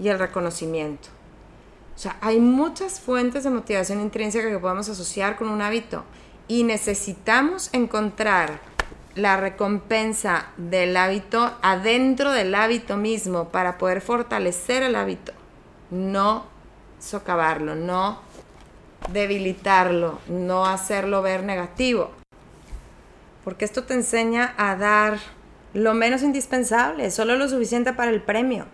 A: y el reconocimiento. O sea, hay muchas fuentes de motivación intrínseca que podemos asociar con un hábito y necesitamos encontrar la recompensa del hábito adentro del hábito mismo para poder fortalecer el hábito, no socavarlo, no debilitarlo, no hacerlo ver negativo. Porque esto te enseña a dar lo menos indispensable, solo lo suficiente para el premio.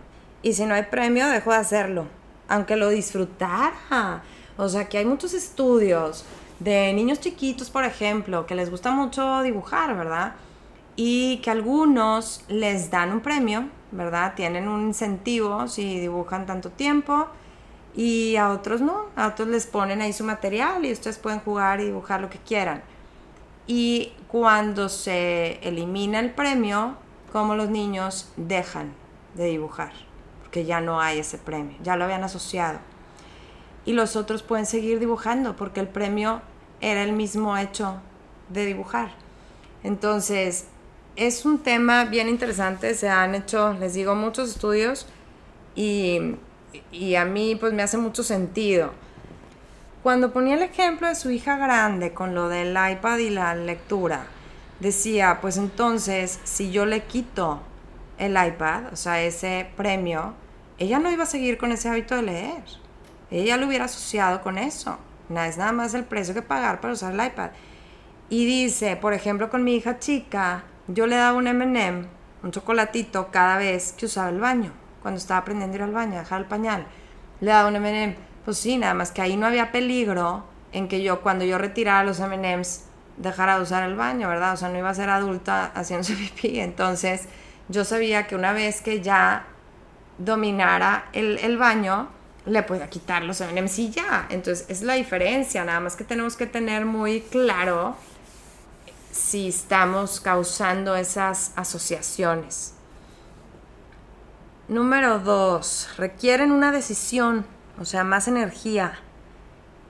A: Y si no hay premio, dejo de hacerlo, aunque lo disfrutara. O sea, que hay muchos estudios de niños chiquitos, por ejemplo, que les gusta mucho dibujar, ¿verdad? Y que algunos les dan un premio, ¿verdad? Tienen un incentivo si dibujan tanto tiempo y a otros no, a otros les ponen ahí su material y ustedes pueden jugar y dibujar lo que quieran. Y cuando se elimina el premio, como los niños dejan de dibujar, porque ya no hay ese premio, ya lo habían asociado. Y los otros pueden seguir dibujando, porque el premio era el mismo hecho de dibujar. Entonces, es un tema bien interesante, se han hecho, les digo, muchos estudios y y a mí pues me hace mucho sentido. Cuando ponía el ejemplo de su hija grande con lo del iPad y la lectura, decía, pues entonces si yo le quito el iPad, o sea, ese premio, ella no iba a seguir con ese hábito de leer. Ella lo hubiera asociado con eso. Nada, es nada más el precio que pagar para usar el iPad. Y dice, por ejemplo, con mi hija chica, yo le daba un MM, un chocolatito, cada vez que usaba el baño cuando estaba aprendiendo a ir al baño, dejar el pañal. Le daba un M&M. Pues sí, nada más que ahí no había peligro en que yo, cuando yo retirara los M&M's, dejara de usar el baño, ¿verdad? O sea, no iba a ser adulta haciéndose pipí. Entonces, yo sabía que una vez que ya dominara el, el baño, le podía quitar los M&M's y ya. Entonces, es la diferencia. Nada más que tenemos que tener muy claro si estamos causando esas asociaciones. Número dos, requieren una decisión, o sea, más energía.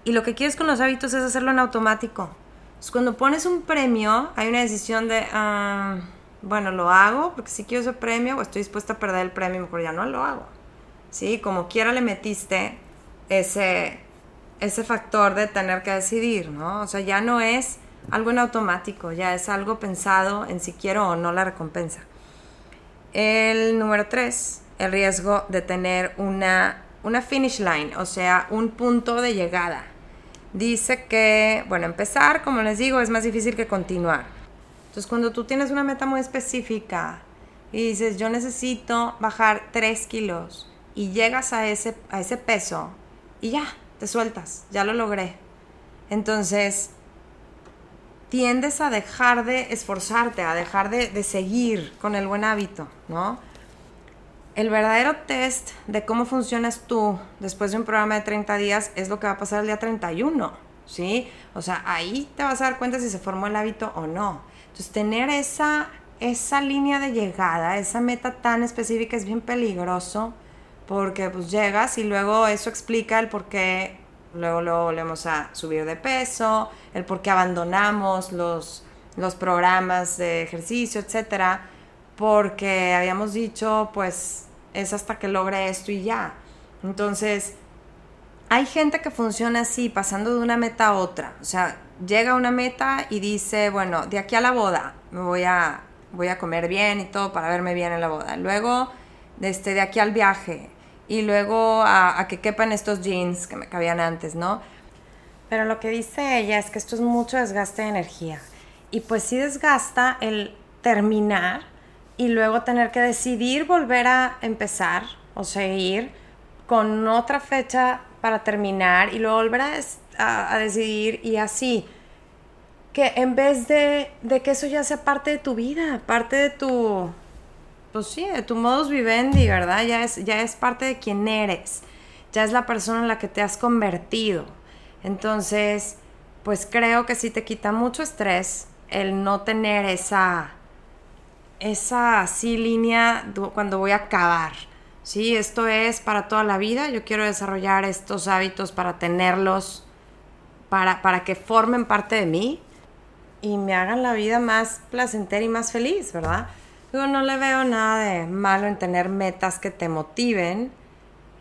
A: Y lo que quieres con los hábitos es hacerlo en automático. cuando pones un premio, hay una decisión de, ah, bueno, lo hago porque si quiero ese premio o estoy dispuesta a perder el premio, mejor ya no lo hago. ¿Sí? Como quiera le metiste ese, ese factor de tener que decidir, ¿no? O sea, ya no es algo en automático, ya es algo pensado en si quiero o no la recompensa. El número tres, el riesgo de tener una, una finish line, o sea, un punto de llegada. Dice que, bueno, empezar, como les digo, es más difícil que continuar. Entonces, cuando tú tienes una meta muy específica y dices, yo necesito bajar 3 kilos y llegas a ese, a ese peso y ya, te sueltas, ya lo logré. Entonces, tiendes a dejar de esforzarte, a dejar de, de seguir con el buen hábito, ¿no? el verdadero test de cómo funcionas tú después de un programa de 30 días es lo que va a pasar el día 31, ¿sí? O sea, ahí te vas a dar cuenta si se formó el hábito o no. Entonces, tener esa, esa línea de llegada, esa meta tan específica es bien peligroso porque pues llegas y luego eso explica el por qué luego, luego volvemos a subir de peso, el por qué abandonamos los, los programas de ejercicio, etcétera porque habíamos dicho, pues es hasta que logre esto y ya. Entonces, hay gente que funciona así, pasando de una meta a otra. O sea, llega a una meta y dice, bueno, de aquí a la boda me voy a, voy a comer bien y todo para verme bien en la boda. Luego, este, de aquí al viaje. Y luego a, a que quepan estos jeans que me cabían antes, ¿no? Pero lo que dice ella es que esto es mucho desgaste de energía. Y pues sí desgasta el terminar y luego tener que decidir volver a empezar o seguir con otra fecha para terminar y luego volver a, decidir y así. Que en vez de, que eso ya sea parte de tu vida, parte de tu, pues sí, de tu modus vivendi, ¿verdad? Ya es, ya es parte de quien eres, ya es la persona en la que te has convertido. Entonces, pues creo que sí te quita mucho estrés el no tener esa, esa así línea cuando voy a acabar Sí, esto es para toda la vida. Yo quiero desarrollar estos hábitos para tenerlos, para, para que formen parte de mí y me hagan la vida más placentera y más feliz, ¿verdad? Yo no le veo nada de malo en tener metas que te motiven,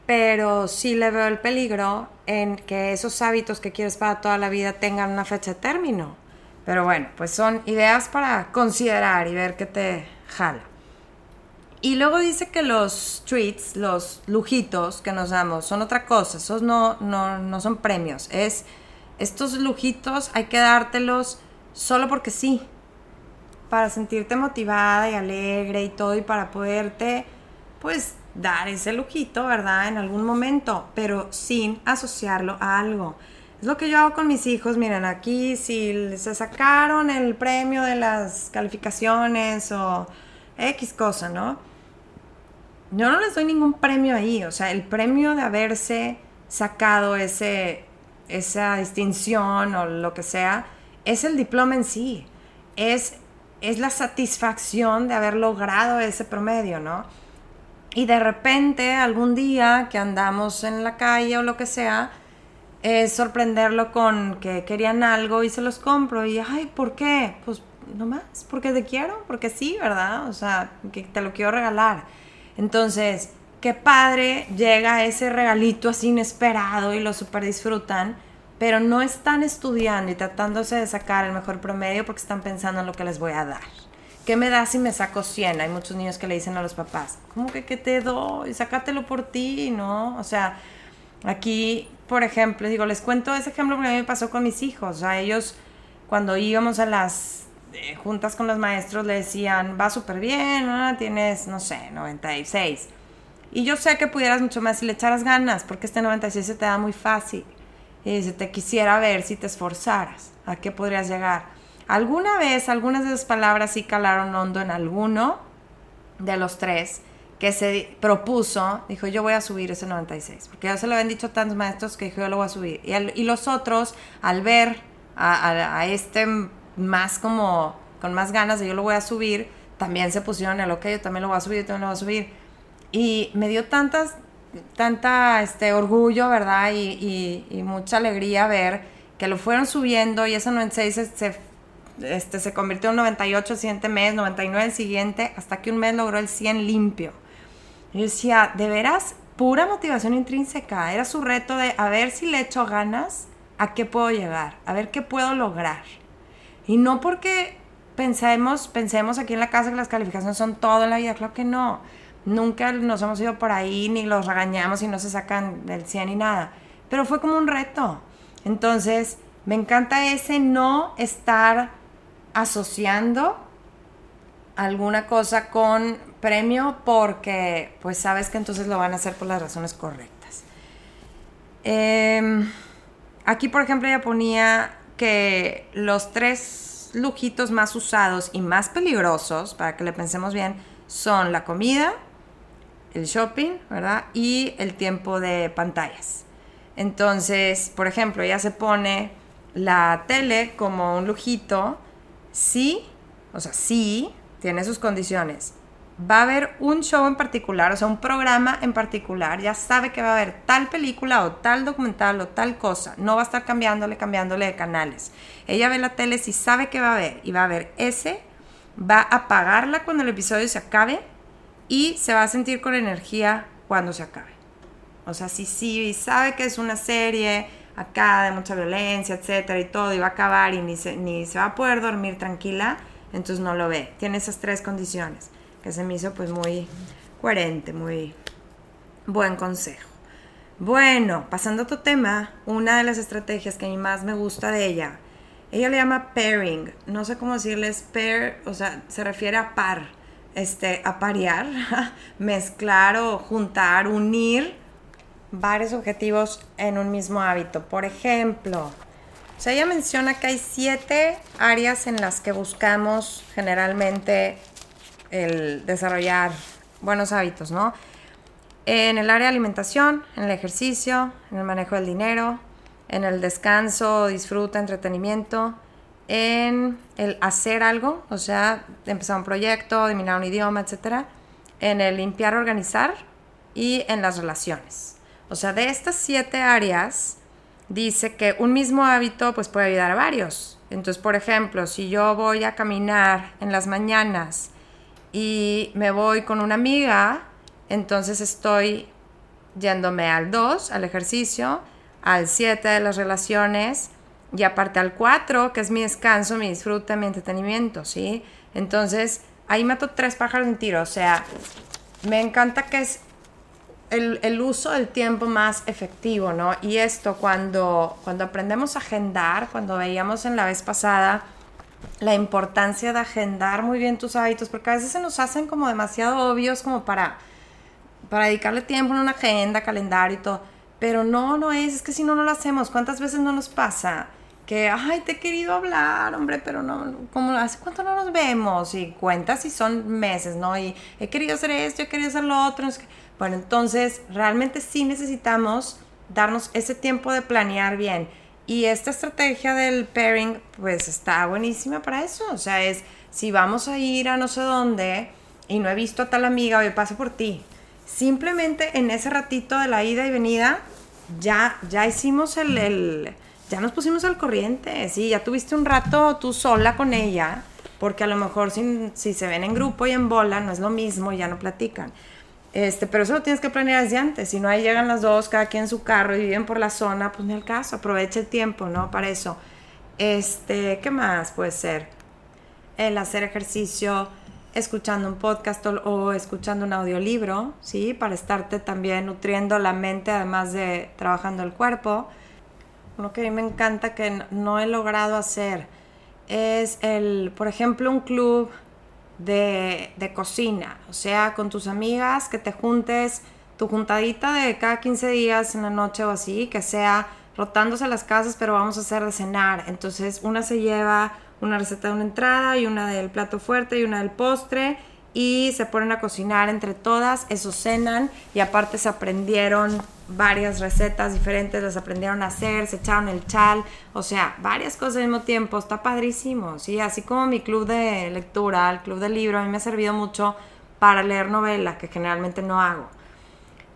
A: pero sí le veo el peligro en que esos hábitos que quieres para toda la vida tengan una fecha de término. Pero bueno, pues son ideas para considerar y ver qué te jala. Y luego dice que los treats, los lujitos que nos damos, son otra cosa. Esos no, no, no son premios. Es estos lujitos hay que dártelos solo porque sí. Para sentirte motivada y alegre y todo. Y para poderte, pues, dar ese lujito, ¿verdad? En algún momento. Pero sin asociarlo a algo. Es lo que yo hago con mis hijos. Miren, aquí si se sacaron el premio de las calificaciones o X cosa, ¿no? Yo no les doy ningún premio ahí, o sea, el premio de haberse sacado ese, esa distinción o lo que sea, es el diploma en sí, es, es la satisfacción de haber logrado ese promedio, ¿no? Y de repente, algún día que andamos en la calle o lo que sea, es sorprenderlo con que querían algo y se los compro y, ay, ¿por qué? Pues nomás, porque te quiero, porque sí, ¿verdad? O sea, que te lo quiero regalar. Entonces, qué padre llega ese regalito así inesperado y lo super disfrutan, pero no están estudiando y tratándose de sacar el mejor promedio porque están pensando en lo que les voy a dar. ¿Qué me das si me saco 100? Hay muchos niños que le dicen a los papás, ¿cómo que qué te doy? Sácatelo por ti, ¿no? O sea, aquí, por ejemplo, digo, les cuento ese ejemplo porque a mí me pasó con mis hijos. O sea, ellos, cuando íbamos a las eh, juntas con los maestros le decían, va súper bien, tienes, no sé, 96. Y yo sé que pudieras mucho más si le echaras ganas, porque este 96 se te da muy fácil. Y si te quisiera ver si te esforzaras, ¿a qué podrías llegar? Alguna vez, algunas de esas palabras sí calaron hondo en alguno de los tres que se propuso, dijo, yo voy a subir ese 96, porque ya se lo habían dicho tantos maestros que dijo, yo lo voy a subir. Y, los otros, al ver a este más como con más ganas de yo lo voy a subir, también se pusieron el, ok, yo también lo voy a subir, yo también lo voy a subir. Y me dio tantas, tanta este, orgullo, ¿verdad? Y, mucha alegría ver que lo fueron subiendo y ese 96 se, este, se convirtió en 98 el siguiente mes, 99 el siguiente, hasta que un mes logró el 100 limpio. Y yo decía, de veras, pura motivación intrínseca. Era su reto de a ver si le echo ganas, a qué puedo llegar, a ver qué puedo lograr. Y no porque pensemos, pensemos aquí en la casa que las calificaciones son todo en la vida, claro que no. Nunca nos hemos ido por ahí ni los regañamos y no se sacan del 100 ni nada. Pero fue como un reto. Entonces, me encanta ese no estar asociando alguna cosa con premio porque pues sabes que entonces lo van a hacer por las razones correctas. Em, aquí, por ejemplo, ya ponía que los tres lujitos más usados y más peligrosos, para que le pensemos bien, son la comida, el shopping, ¿verdad? Y el tiempo de pantallas. Entonces, por ejemplo, ella se pone la tele como un lujito, sí, o sea, sí, tiene sus condiciones, va a haber un show en particular, o sea, un programa en particular, ya sabe que va a haber tal película o tal documental o tal cosa, no va a estar cambiándole, cambiándole de canales. Ella ve la tele si sabe que va a ver y va a ver ese, va a apagarla cuando el episodio se acabe y se va a sentir con energía cuando se acabe. O sea, si sí sabe que es una serie acá de mucha violencia, etcétera, y todo, y va a acabar y ni se, ni se va a poder dormir tranquila, entonces no lo ve. Tiene esas tres condiciones, que se me hizo pues muy coherente, muy buen consejo. Bueno, pasando a otro tema, una de las estrategias que a mí más me gusta de ella, ella le llama pairing, no sé cómo decirles pair, o sea, se refiere a par, este, a parear, [LAUGHS] mezclar o juntar, unir varios objetivos en un mismo hábito. Por ejemplo, ella menciona que hay siete áreas en las que buscamos generalmente el desarrollar buenos hábitos, ¿no? En el área de alimentación, en el ejercicio, en el manejo del dinero, en el descanso, disfruta, entretenimiento, en el hacer algo, o sea, empezar un proyecto, dominar un idioma, etc. En el limpiar, organizar y en las relaciones. O sea, de estas siete áreas, dice que un mismo hábito pues puede ayudar a varios. Entonces, por ejemplo, si yo voy a caminar en las mañanas y me voy con una amiga, entonces estoy yéndome al 2, al ejercicio, al 7 de las relaciones y aparte al 4, que es mi descanso, mi disfrute, mi entretenimiento, ¿sí? Entonces, ahí mato tres pájaros en tiro, o sea, me encanta que es el, uso del tiempo más efectivo, ¿no? Y esto cuando, cuando aprendemos a agendar, cuando veíamos en la vez pasada la importancia de agendar muy bien tus hábitos, porque a veces se nos hacen como demasiado obvios como para, para dedicarle tiempo en una agenda, calendario y todo. Pero no, no es, es que si no, no lo hacemos. ¿Cuántas veces no nos pasa? Que, ay, te he querido hablar, hombre, pero no, como, ¿hace cuánto no nos vemos? Y cuentas si son meses, ¿no? Y he querido hacer esto, he querido hacer lo otro. Bueno, entonces realmente sí necesitamos darnos ese tiempo de planear bien. Y esta estrategia del pairing, pues está buenísima para eso. O sea, es si vamos a ir a no sé dónde y no he visto a tal amiga, hoy paso por ti. Simplemente en ese ratito de la ida y venida, ya, ya hicimos el, el ya nos pusimos al corriente. Sí, ya tuviste un rato tú sola con ella, porque a lo mejor si, si se ven en grupo y en bola no es lo mismo, ya no platican. Este, pero eso lo tienes que planear desde antes. Si no, ahí llegan las dos, cada quien en su carro y viven por la zona, pues ni el caso. Aprovecha el tiempo, ¿no? Para eso. Este, ¿qué más puede ser? El hacer ejercicio escuchando un podcast o, escuchando un audiolibro, ¿sí? Para estarte también nutriendo la mente, además de trabajando el cuerpo. Uno que a mí me encanta que no he logrado hacer es el, por ejemplo, un club de, cocina, o sea, con tus amigas, que te juntes tu juntadita de cada 15 días en la noche o así, que sea rotándose las casas, pero vamos a hacer de cenar. Entonces, una se lleva una receta de una entrada y una del plato fuerte y una del postre y se ponen a cocinar entre todas, eso cenan y aparte se aprendieron varias recetas diferentes, las aprendieron a hacer, se echaron el chal, o sea, varias cosas al mismo tiempo, está padrísimo, sí, así como mi club de lectura, el club de libro, a mí me ha servido mucho para leer novela, que generalmente no hago.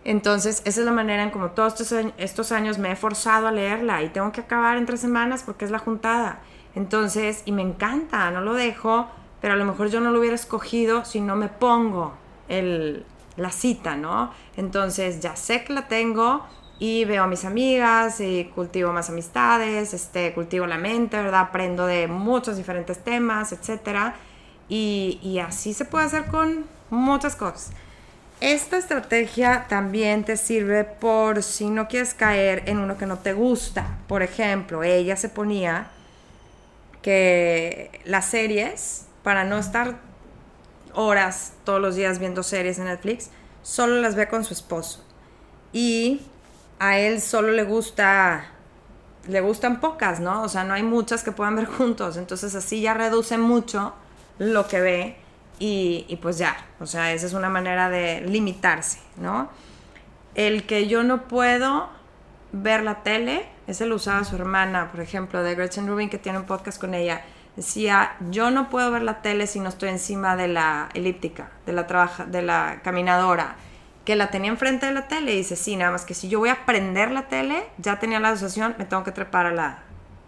A: Entonces, esa es la manera en como todos estos años me he forzado a leerla y tengo que acabar en tres semanas porque es la juntada. Entonces, y me encanta, no lo dejo pero a lo mejor yo no lo hubiera escogido si no me pongo el, la cita, ¿no? Entonces ya sé que la tengo y veo a mis amigas y cultivo más amistades, este, cultivo la mente, ¿verdad? Aprendo de muchos diferentes temas, etc. Y, y así se puede hacer con muchas cosas. Esta estrategia también te sirve por si no quieres caer en uno que no te gusta. Por ejemplo, ella se ponía que las series para no estar horas todos los días viendo series en Netflix, solo las ve con su esposo. Y a él solo le gusta, le gustan pocas, ¿no? O sea, no hay muchas que puedan ver [LAUGHS] juntos. Entonces así ya reduce mucho lo que ve y, pues ya, o sea, esa es una manera de limitarse, ¿no? El que yo no puedo ver la tele, ese lo usaba su hermana, por ejemplo, de Gretchen Rubin, que tiene un podcast con ella decía, yo no puedo ver la tele si no estoy encima de la elíptica, de la, trabaja, de la caminadora, que la tenía enfrente de la tele. Y dice, sí, nada más que si yo voy a prender la tele, ya tenía la asociación, me tengo que trepar a la,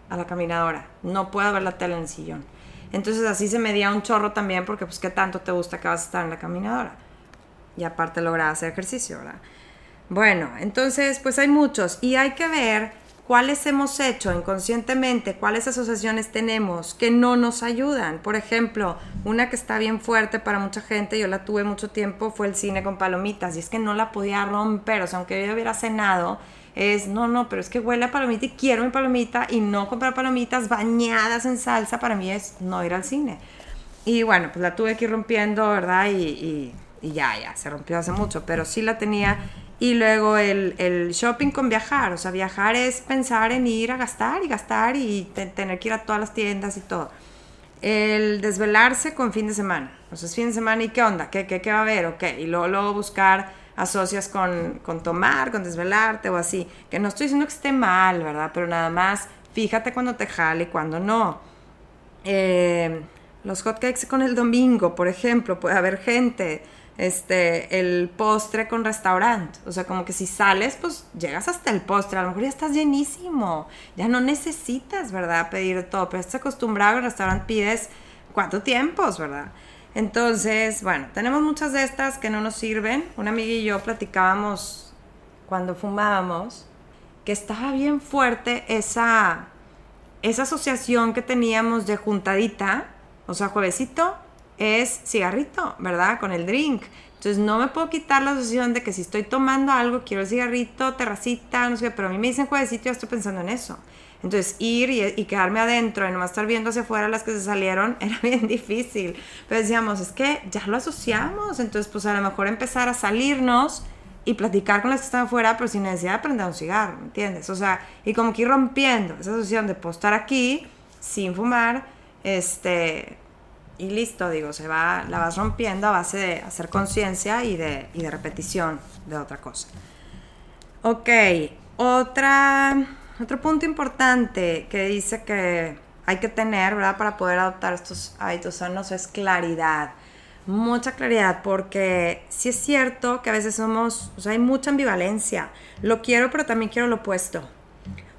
A: a la caminadora. No puedo ver la tele en el sillón. Entonces así se medía un chorro también, porque pues qué tanto te gusta que vas a estar en la caminadora. Y aparte lograr hacer ejercicio, ¿verdad? Bueno, entonces, pues hay muchos y hay que ver cuáles hemos hecho inconscientemente, cuáles asociaciones tenemos que no nos ayudan. Por ejemplo, una que está bien fuerte para mucha gente, yo la tuve mucho tiempo, fue el cine con palomitas y es que no la podía romper, o sea, aunque yo hubiera cenado, es, no, no, pero es que huele a palomita y quiero mi palomita y no comprar palomitas bañadas en salsa, para mí es no ir al cine. Y bueno, pues la tuve que ir rompiendo, ¿verdad? Y, y ya, ya, se rompió hace mucho, pero sí la tenía y luego el, el, shopping con viajar, o sea, viajar es pensar en ir a gastar y gastar y tener que ir a todas las tiendas y todo. El desvelarse con fin de semana, o sea, fin de semana y qué onda, qué, qué, qué va a haber, ok, y luego, luego buscar asocias con, con tomar, con desvelarte o así, que no estoy diciendo que esté mal, ¿verdad? Pero nada más fíjate cuando te jale y cuando no. Eh, los hotcakes con el domingo, por ejemplo, puede haber gente este, el postre con restaurante. O sea, como que si sales, pues llegas hasta el postre. A lo mejor ya estás llenísimo. Ya no necesitas, ¿verdad? Pedir todo. Pero estás acostumbrado al restaurante, pides cuatro tiempos, ¿verdad? Entonces, bueno, tenemos muchas de estas que no nos sirven. Una amiga y yo platicábamos cuando fumábamos que estaba bien fuerte esa, esa asociación que teníamos de juntadita. O sea, juevesito, es cigarrito, ¿verdad? Con el drink. Entonces no me puedo quitar la asociación de que si estoy tomando algo, quiero el cigarrito, terracita, no sé qué, pero a mí me dicen juevesito y yo estoy pensando en eso. Entonces ir y, quedarme adentro y nomás estar viendo hacia afuera las que se salieron [LAUGHS] era bien difícil. Pero decíamos, es que ya lo asociamos, entonces pues a lo mejor empezar a salirnos y platicar con las que están afuera, pero sin necesidad de prender un cigarro, ¿me entiendes? O sea, y como que ir rompiendo esa asociación de postar aquí sin fumar, este, y listo, digo, se va, la vas rompiendo a base de hacer conciencia y de, y de repetición de otra cosa. Ok, otra, otro punto importante que dice que hay que tener, ¿verdad? Para poder adoptar estos hábitos sanos es claridad. Mucha claridad, porque sí es cierto que a veces somos, o sea, hay mucha ambivalencia. Lo quiero, pero también quiero lo opuesto.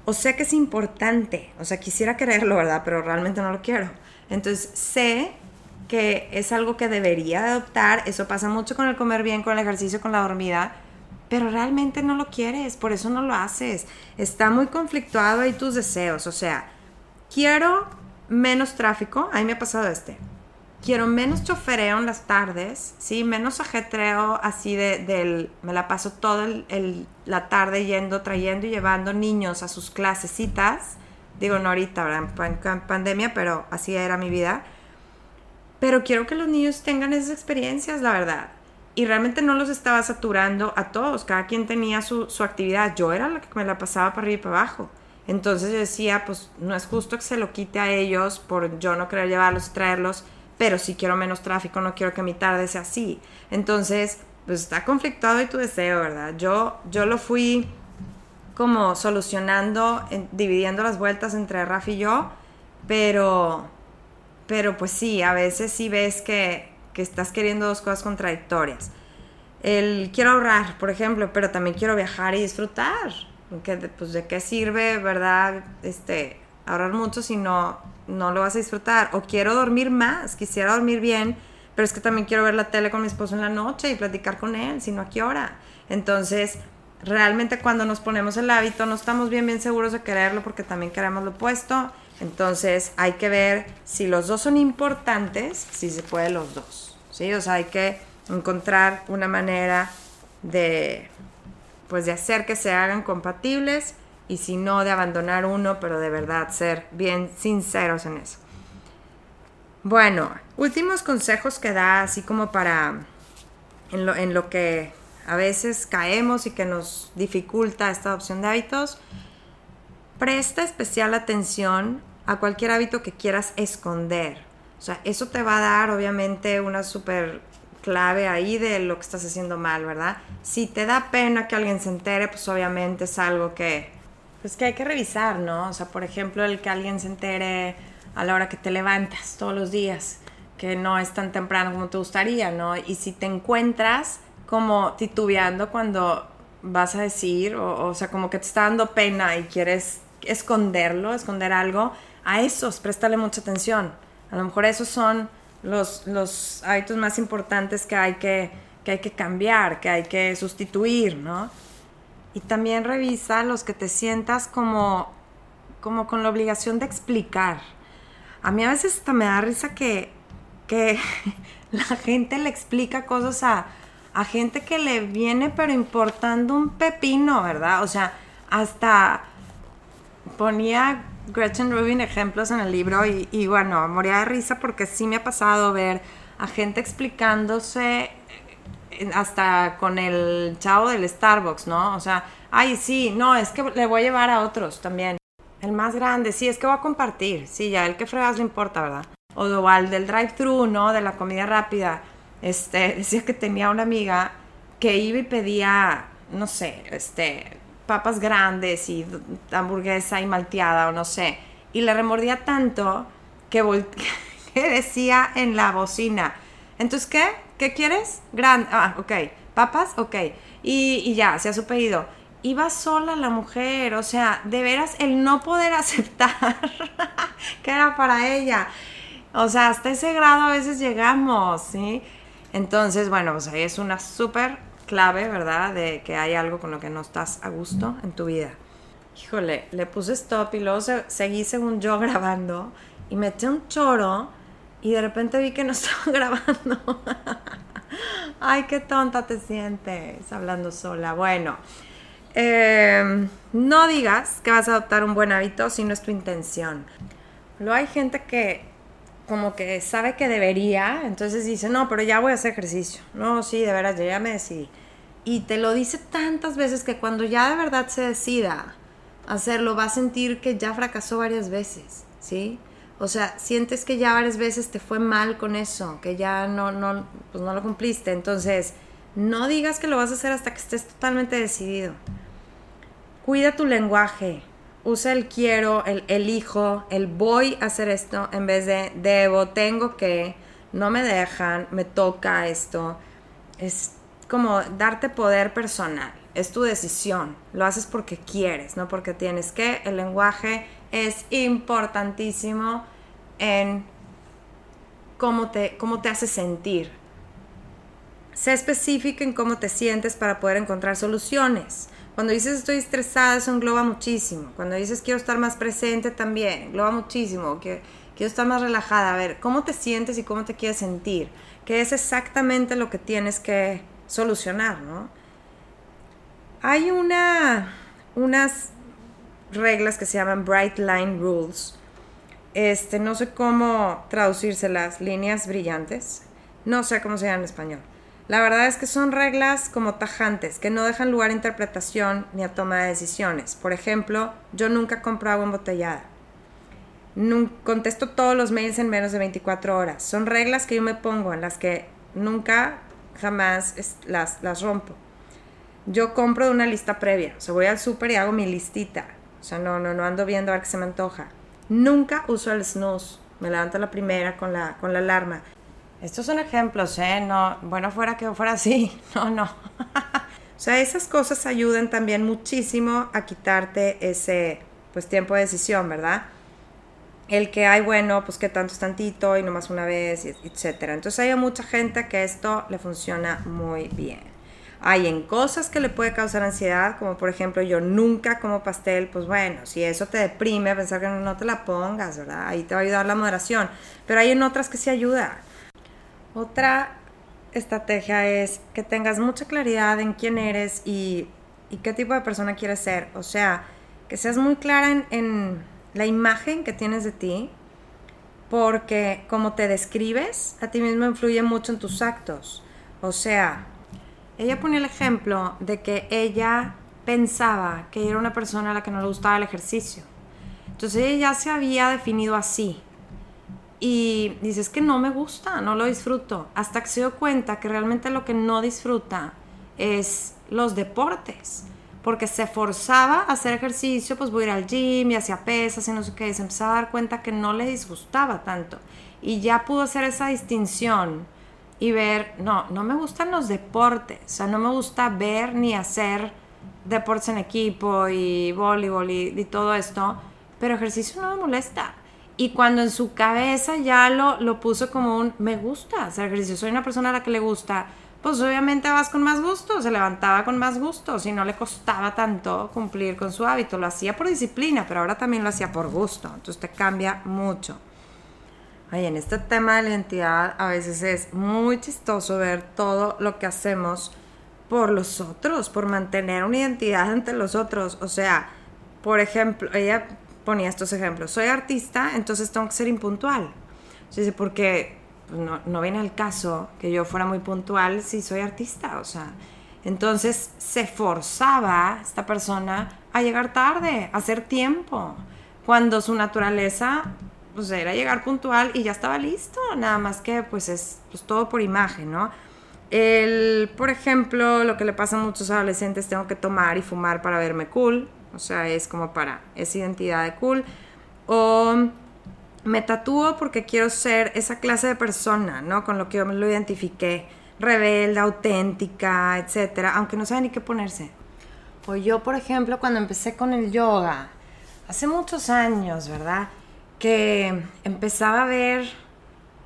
A: O sé que es importante, o sea, quisiera quererlo, ¿verdad? Pero realmente no lo quiero. Entonces, sé que es algo que debería adoptar, eso pasa mucho con el comer bien, con el ejercicio, con la dormida, pero realmente no lo quieres, por eso no lo haces. Está muy conflictuado ahí tus deseos, o sea, quiero menos tráfico, a mí me ha pasado este. Quiero menos chofereo en las tardes, ¿sí? Menos ajetreo así de, del... Me la paso toda la tarde yendo, trayendo y llevando niños a sus clasecitas. Digo, no ahorita, ¿verdad? En pandemia, pero así era mi vida pero quiero que los niños tengan esas experiencias, la verdad. Y realmente no los estaba saturando a todos, cada quien tenía su, actividad. Yo era la que me la pasaba para arriba y para abajo. Entonces yo decía, pues no es justo que se lo quite a ellos por yo no querer llevarlos traerlos, pero si quiero menos tráfico, no quiero que mi tarde sea así. Entonces, pues está conflictuado y tu deseo, ¿verdad? Yo, yo lo fui como solucionando, dividiendo las vueltas entre Rafa y yo, pero pero pues sí, a veces sí ves que, estás queriendo dos cosas contradictorias. El quiero ahorrar, por ejemplo, pero también quiero viajar y disfrutar. Que, pues, ¿De qué sirve, verdad? Este, ahorrar mucho si no, no lo vas a disfrutar. O quiero dormir más, quisiera dormir bien, pero es que también quiero ver la tele con mi esposo en la noche y platicar con él, sino a qué hora. Entonces, realmente cuando nos ponemos el hábito no estamos bien, bien seguros de quererlo porque también queremos lo opuesto entonces hay que ver si los dos son importantes, si se puede los dos. ¿sí? O sea, hay que encontrar una manera de, pues, de hacer que se hagan compatibles y si no, de abandonar uno, pero de verdad ser bien sinceros en eso. Bueno, últimos consejos que da así como para en lo, en lo que a veces caemos y que nos dificulta esta adopción de hábitos presta especial atención a cualquier hábito que quieras esconder. O sea, eso te va a dar obviamente una súper clave ahí de lo que estás haciendo mal, ¿verdad? Si te da pena que alguien se entere, pues obviamente es algo que, pues que hay que revisar, ¿no? O sea, por ejemplo, el que alguien se entere a la hora que te levantas todos los días, que no es tan temprano como te gustaría, ¿no? Y si te encuentras como titubeando cuando vas a decir, o, o sea, como que te está dando pena y quieres esconderlo, esconder algo, a esos préstale mucha atención. A lo mejor esos son los, los hábitos más importantes que hay que, que hay que cambiar, que hay que sustituir, ¿no? Y también revisa los que te sientas como, como con la obligación de explicar. A mí a veces hasta me da risa que, que [LAUGHS] la gente le explica cosas a, a gente que le viene pero importando un pepino, ¿verdad? O sea, hasta ponía Gretchen Rubin ejemplos en el libro y, bueno, moría de risa porque sí me ha pasado ver a gente explicándose hasta con el chavo del Starbucks, ¿no? O sea, ay, sí, no, es que le voy a llevar a otros también. El más grande, sí, es que voy a compartir. Sí, ya, el que fregas le importa, ¿verdad? O igual del drive-thru, ¿no? De la comida rápida. Este, [LAUGHS] decía que tenía una amiga que iba y pedía, no sé, este, papas grandes y hamburguesa y malteada o no sé. Y le remordía tanto que, [LAUGHS] que decía en la bocina, entonces, ¿qué? ¿Qué quieres? Grande. Ah, ok. ¿Papas? Ok. Y, y ya, se ha su pedido. Iba sola la mujer, o sea, de veras el no poder [LAUGHS] aceptar que era para ella. O sea, hasta ese grado a veces llegamos, ¿sí? Entonces, bueno, pues ahí es una súper clave, ¿verdad? De que hay algo con lo que no estás a gusto en tu vida. Híjole, le puse stop y luego seguí según yo [LAUGHS] grabando y metí un choro y de repente vi que no [LAUGHS] estaba grabando. [LAUGHS] Ay, qué tonta te sientes hablando sola. Bueno, em, no digas que vas a adoptar un buen hábito si no es tu intención. Luego hay gente que como que sabe que debería, entonces dice, no, pero ya voy a hacer ejercicio. No, sí, de veras, ya me decidí. Y te lo dice tantas veces que cuando ya de verdad se decida hacerlo, va a sentir que ya fracasó varias veces, ¿sí? O sea, sientes que ya varias veces te fue mal con eso, que ya no, no, pues no lo cumpliste. Entonces, no digas que lo vas a hacer hasta que estés totalmente decidido. Cuida tu lenguaje. Usa el quiero, el elijo, el voy a hacer esto en vez de debo, tengo que, no me dejan, me toca esto. Es como darte poder personal. Es tu decisión. Lo haces porque quieres, no porque tienes que. El lenguaje es importantísimo en cómo te, cómo te hace sentir. Sé específico en cómo te sientes para poder encontrar soluciones. Cuando dices estoy estresada, eso engloba muchísimo. Cuando dices quiero estar más presente, también engloba muchísimo. Quiero, quiero estar más relajada. A ver, ¿cómo te sientes y cómo te quieres sentir? Que es exactamente lo que tienes que solucionar, ¿no? Hay una, unas reglas que se llaman Bright Line Rules. Este, no sé cómo traducírselas, líneas brillantes. No sé cómo se llama en español. La verdad es que son reglas como tajantes, que no dejan lugar a interpretación ni a toma de decisiones. Por ejemplo, yo nunca compro agua embotellada. contesto todos los mails en menos de 24 horas. Son reglas que yo me pongo en las que nunca, jamás las, las rompo. Yo compro de una lista previa. O sea, voy al súper y hago mi listita. O sea, no, no, no ando viendo a ver qué se me antoja. Nunca uso el snooze. Me levanto la primera con la, con la alarma. Estos son ejemplos, ¿eh? No, bueno, fuera que fuera así. [LAUGHS] No, no. o sea, esas cosas ayudan también muchísimo a quitarte ese, pues, tiempo de decisión, ¿verdad? El que hay, bueno, pues que tanto es tantito y nomás una vez, etcétera. Entonces hay mucha gente que esto le funciona muy bien. Hay en cosas que le puede causar ansiedad, como por ejemplo yo nunca como pastel, pues bueno, si eso te deprime, pensar que no te la pongas, ¿verdad? Ahí te va a ayudar la moderación. Pero hay en otras que sí ayuda. Otra estrategia es que tengas mucha claridad en quién eres y, qué tipo de persona quieres ser. O sea, que seas muy clara en, la imagen que tienes de ti, porque como te describes, a ti mismo influye mucho en tus actos. O sea, ella pone el ejemplo de que ella pensaba que era una persona a la que no le gustaba el ejercicio. Entonces ella ya se había definido así. Y dice, es que no me gusta, no lo disfruto. Hasta que se dio cuenta que realmente lo que no disfruta es los deportes. Porque se forzaba a hacer ejercicio, pues voy a ir al gym y hacía pesas y no sé qué. Y se empezaba a dar cuenta que no le disgustaba tanto. Y ya pudo hacer esa distinción y ver, no, no me gustan los deportes, o sea, no me gusta ver ni hacer deportes en equipo y voleibol y, todo esto, pero ejercicio no me molesta. Y cuando en su cabeza ya lo, lo puso como un, me gusta hacer ejercicio, soy una persona a la que le gusta, pues obviamente vas con más gusto, se levantaba con más gusto, si no le costaba tanto cumplir con su hábito, lo hacía por disciplina, pero ahora también lo hacía por gusto, entonces te cambia mucho. Oye, en este tema de la identidad a veces es muy chistoso ver todo lo que hacemos por los otros, por mantener una identidad [LAUGHS] ante los otros. O sea, por ejemplo, ella ponía estos ejemplos. Soy artista, entonces tengo que ser impuntual. Dice, porque no, no viene al caso que yo fuera muy puntual si soy artista, o sea. Entonces se forzaba esta persona a llegar tarde, a hacer tiempo, cuando su naturaleza pues, era llegar puntual y ya estaba listo, nada más que pues es pues, todo por imagen, ¿no? El, por ejemplo, lo que le pasa a muchos adolescentes, tengo que tomar y fumar para verme cool, o sea, es como para esa identidad de cool, o me tatúo porque quiero ser esa clase de persona, ¿no? Con lo que yo me lo identifiqué, rebelde, auténtica, etcétera, aunque no sabe ni qué ponerse. Pues yo, por ejemplo, cuando empecé con el yoga, hace muchos años, ¿verdad? Que empezaba a ver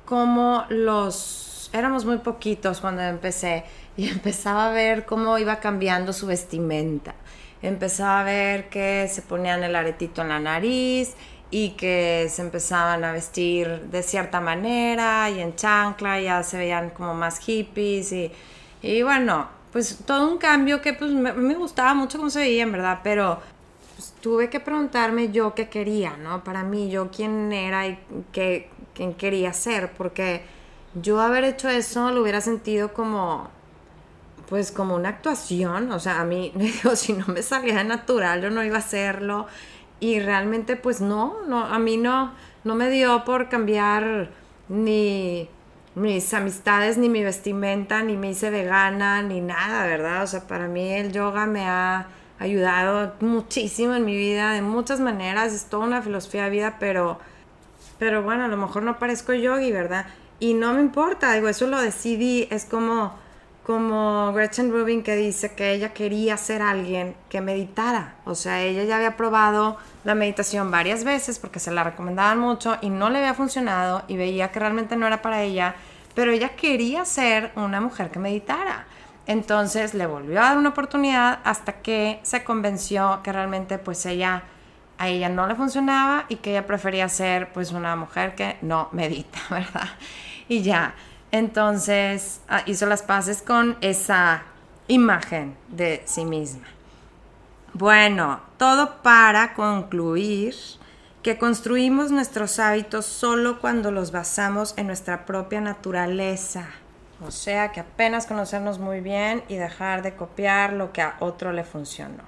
A: cómo los... Éramos muy poquitos cuando empecé y [LAUGHS] empezaba a ver cómo iba cambiando su vestimenta. Empezaba a ver que se ponían el aretito en la nariz y que se empezaban a vestir de cierta manera y en chancla ya se veían como más hippies y, y bueno, pues todo un cambio que pues me, gustaba mucho cómo se veía en verdad, pero pues, tuve que preguntarme yo qué quería, ¿no? Para mí, yo quién era y qué, quién quería ser, porque yo haber hecho eso lo hubiera sentido como pues como una actuación, o sea, a mí, [LAUGHS] digo, si no me salía natural, yo no iba a hacerlo y realmente pues no, no a mí no, no me dio por cambiar ni mis amistades, ni mi vestimenta, ni me hice vegana, ni nada, ¿verdad? O sea, para mí el yoga me ha ayudado muchísimo en mi vida, de muchas maneras, es toda una filosofía de vida, pero, pero bueno, a lo mejor no parezco yogi, ¿verdad? Y no me importa, digo, eso lo decidí, es como como Gretchen Rubin que dice que ella quería ser alguien que meditara. O sea, ella ya había probado la meditación varias veces porque se la recomendaban mucho y no le había funcionado y veía que realmente no era para ella, pero ella quería ser una mujer que meditara. Entonces le volvió a dar una oportunidad hasta que se convenció que realmente pues ella a ella no le funcionaba y que ella prefería ser pues una mujer que no medita, [LAUGHS] ¿verdad? Y ya, entonces ah, hizo las paces con esa imagen de sí misma. Bueno, todo para concluir que construimos nuestros hábitos solo cuando los basamos en nuestra propia naturaleza. O sea, que apenas conocernos muy bien y dejar de copiar lo que a otro le funcionó.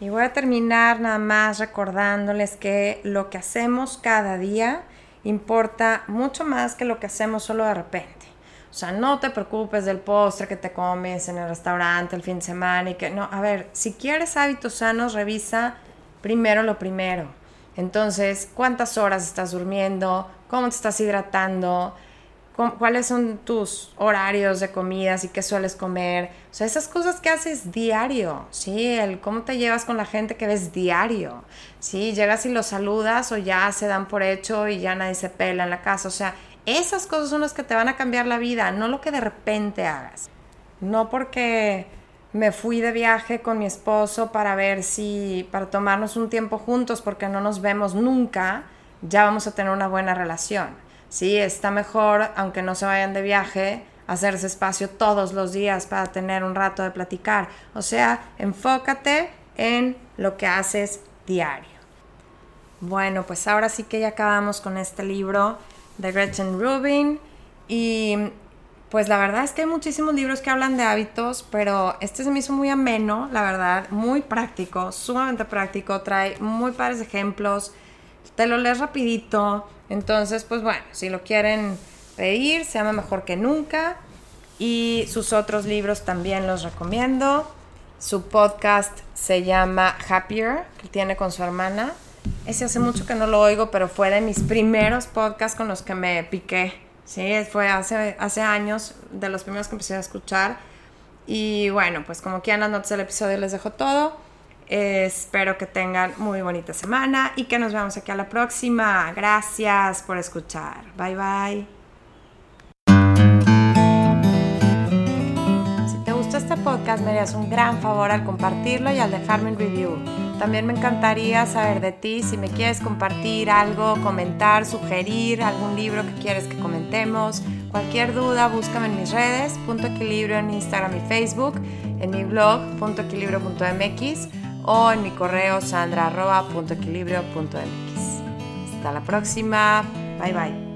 A: Y voy a terminar nada más recordándoles que lo que hacemos cada día importa mucho más que lo que hacemos solo de repente. O sea, no te preocupes del postre que te comes en el restaurante el fin de semana y que no, a ver, si quieres hábitos sanos, revisa primero lo primero. Entonces, ¿cuántas horas estás durmiendo? ¿Cómo te estás hidratando? Cuáles son tus horarios de comidas y qué sueles comer. O sea, esas cosas que haces diario, ¿sí? El cómo te llevas con la gente que ves diario, ¿sí? Llegas y los saludas o ya se dan por hecho y ya nadie se pela en la casa. O sea, esas cosas son las que te van a cambiar la vida, no lo que de repente hagas. No porque me fui de viaje con mi esposo para ver si, para tomarnos un tiempo juntos porque no nos vemos nunca, ya vamos a tener una buena relación Sí, está mejor, aunque no se vayan de viaje, hacerse espacio todos los días para tener un rato de platicar. O sea, enfócate en lo que haces diario. Bueno, pues ahora sí que ya acabamos con este libro de Gretchen Rubin y pues la verdad es que hay muchísimos libros que hablan de hábitos, pero este se me hizo muy ameno, la verdad, muy práctico, sumamente práctico, trae muy pares ejemplos, te lo lees rapidito, entonces, pues bueno, si lo quieren pedir, se llama Mejor que Nunca. Y sus otros libros también los recomiendo. Su podcast se llama Happier, que tiene con su hermana. Ese hace mucho que no lo oigo, pero fue de mis primeros podcasts con los que me piqué. Sí, fue hace, hace años, de los primeros que empecé a escuchar. Y bueno, pues como quieran las notas del episodio les dejo todo espero que tengan muy bonita semana y que nos vemos aquí a la próxima. Gracias por escuchar. Bye bye. podcast me harías un gran favor al compartirlo y al dejarme un review. También me encantaría saber de ti si me quieres compartir algo, comentar, sugerir algún libro que quieres que comentemos. Cualquier duda, búscame en mis redes, punto equilibrio en Instagram y Facebook, en mi blog, punto equilibrio.mx o en mi correo sandra.equilibrio.mx. Hasta la próxima. Bye bye.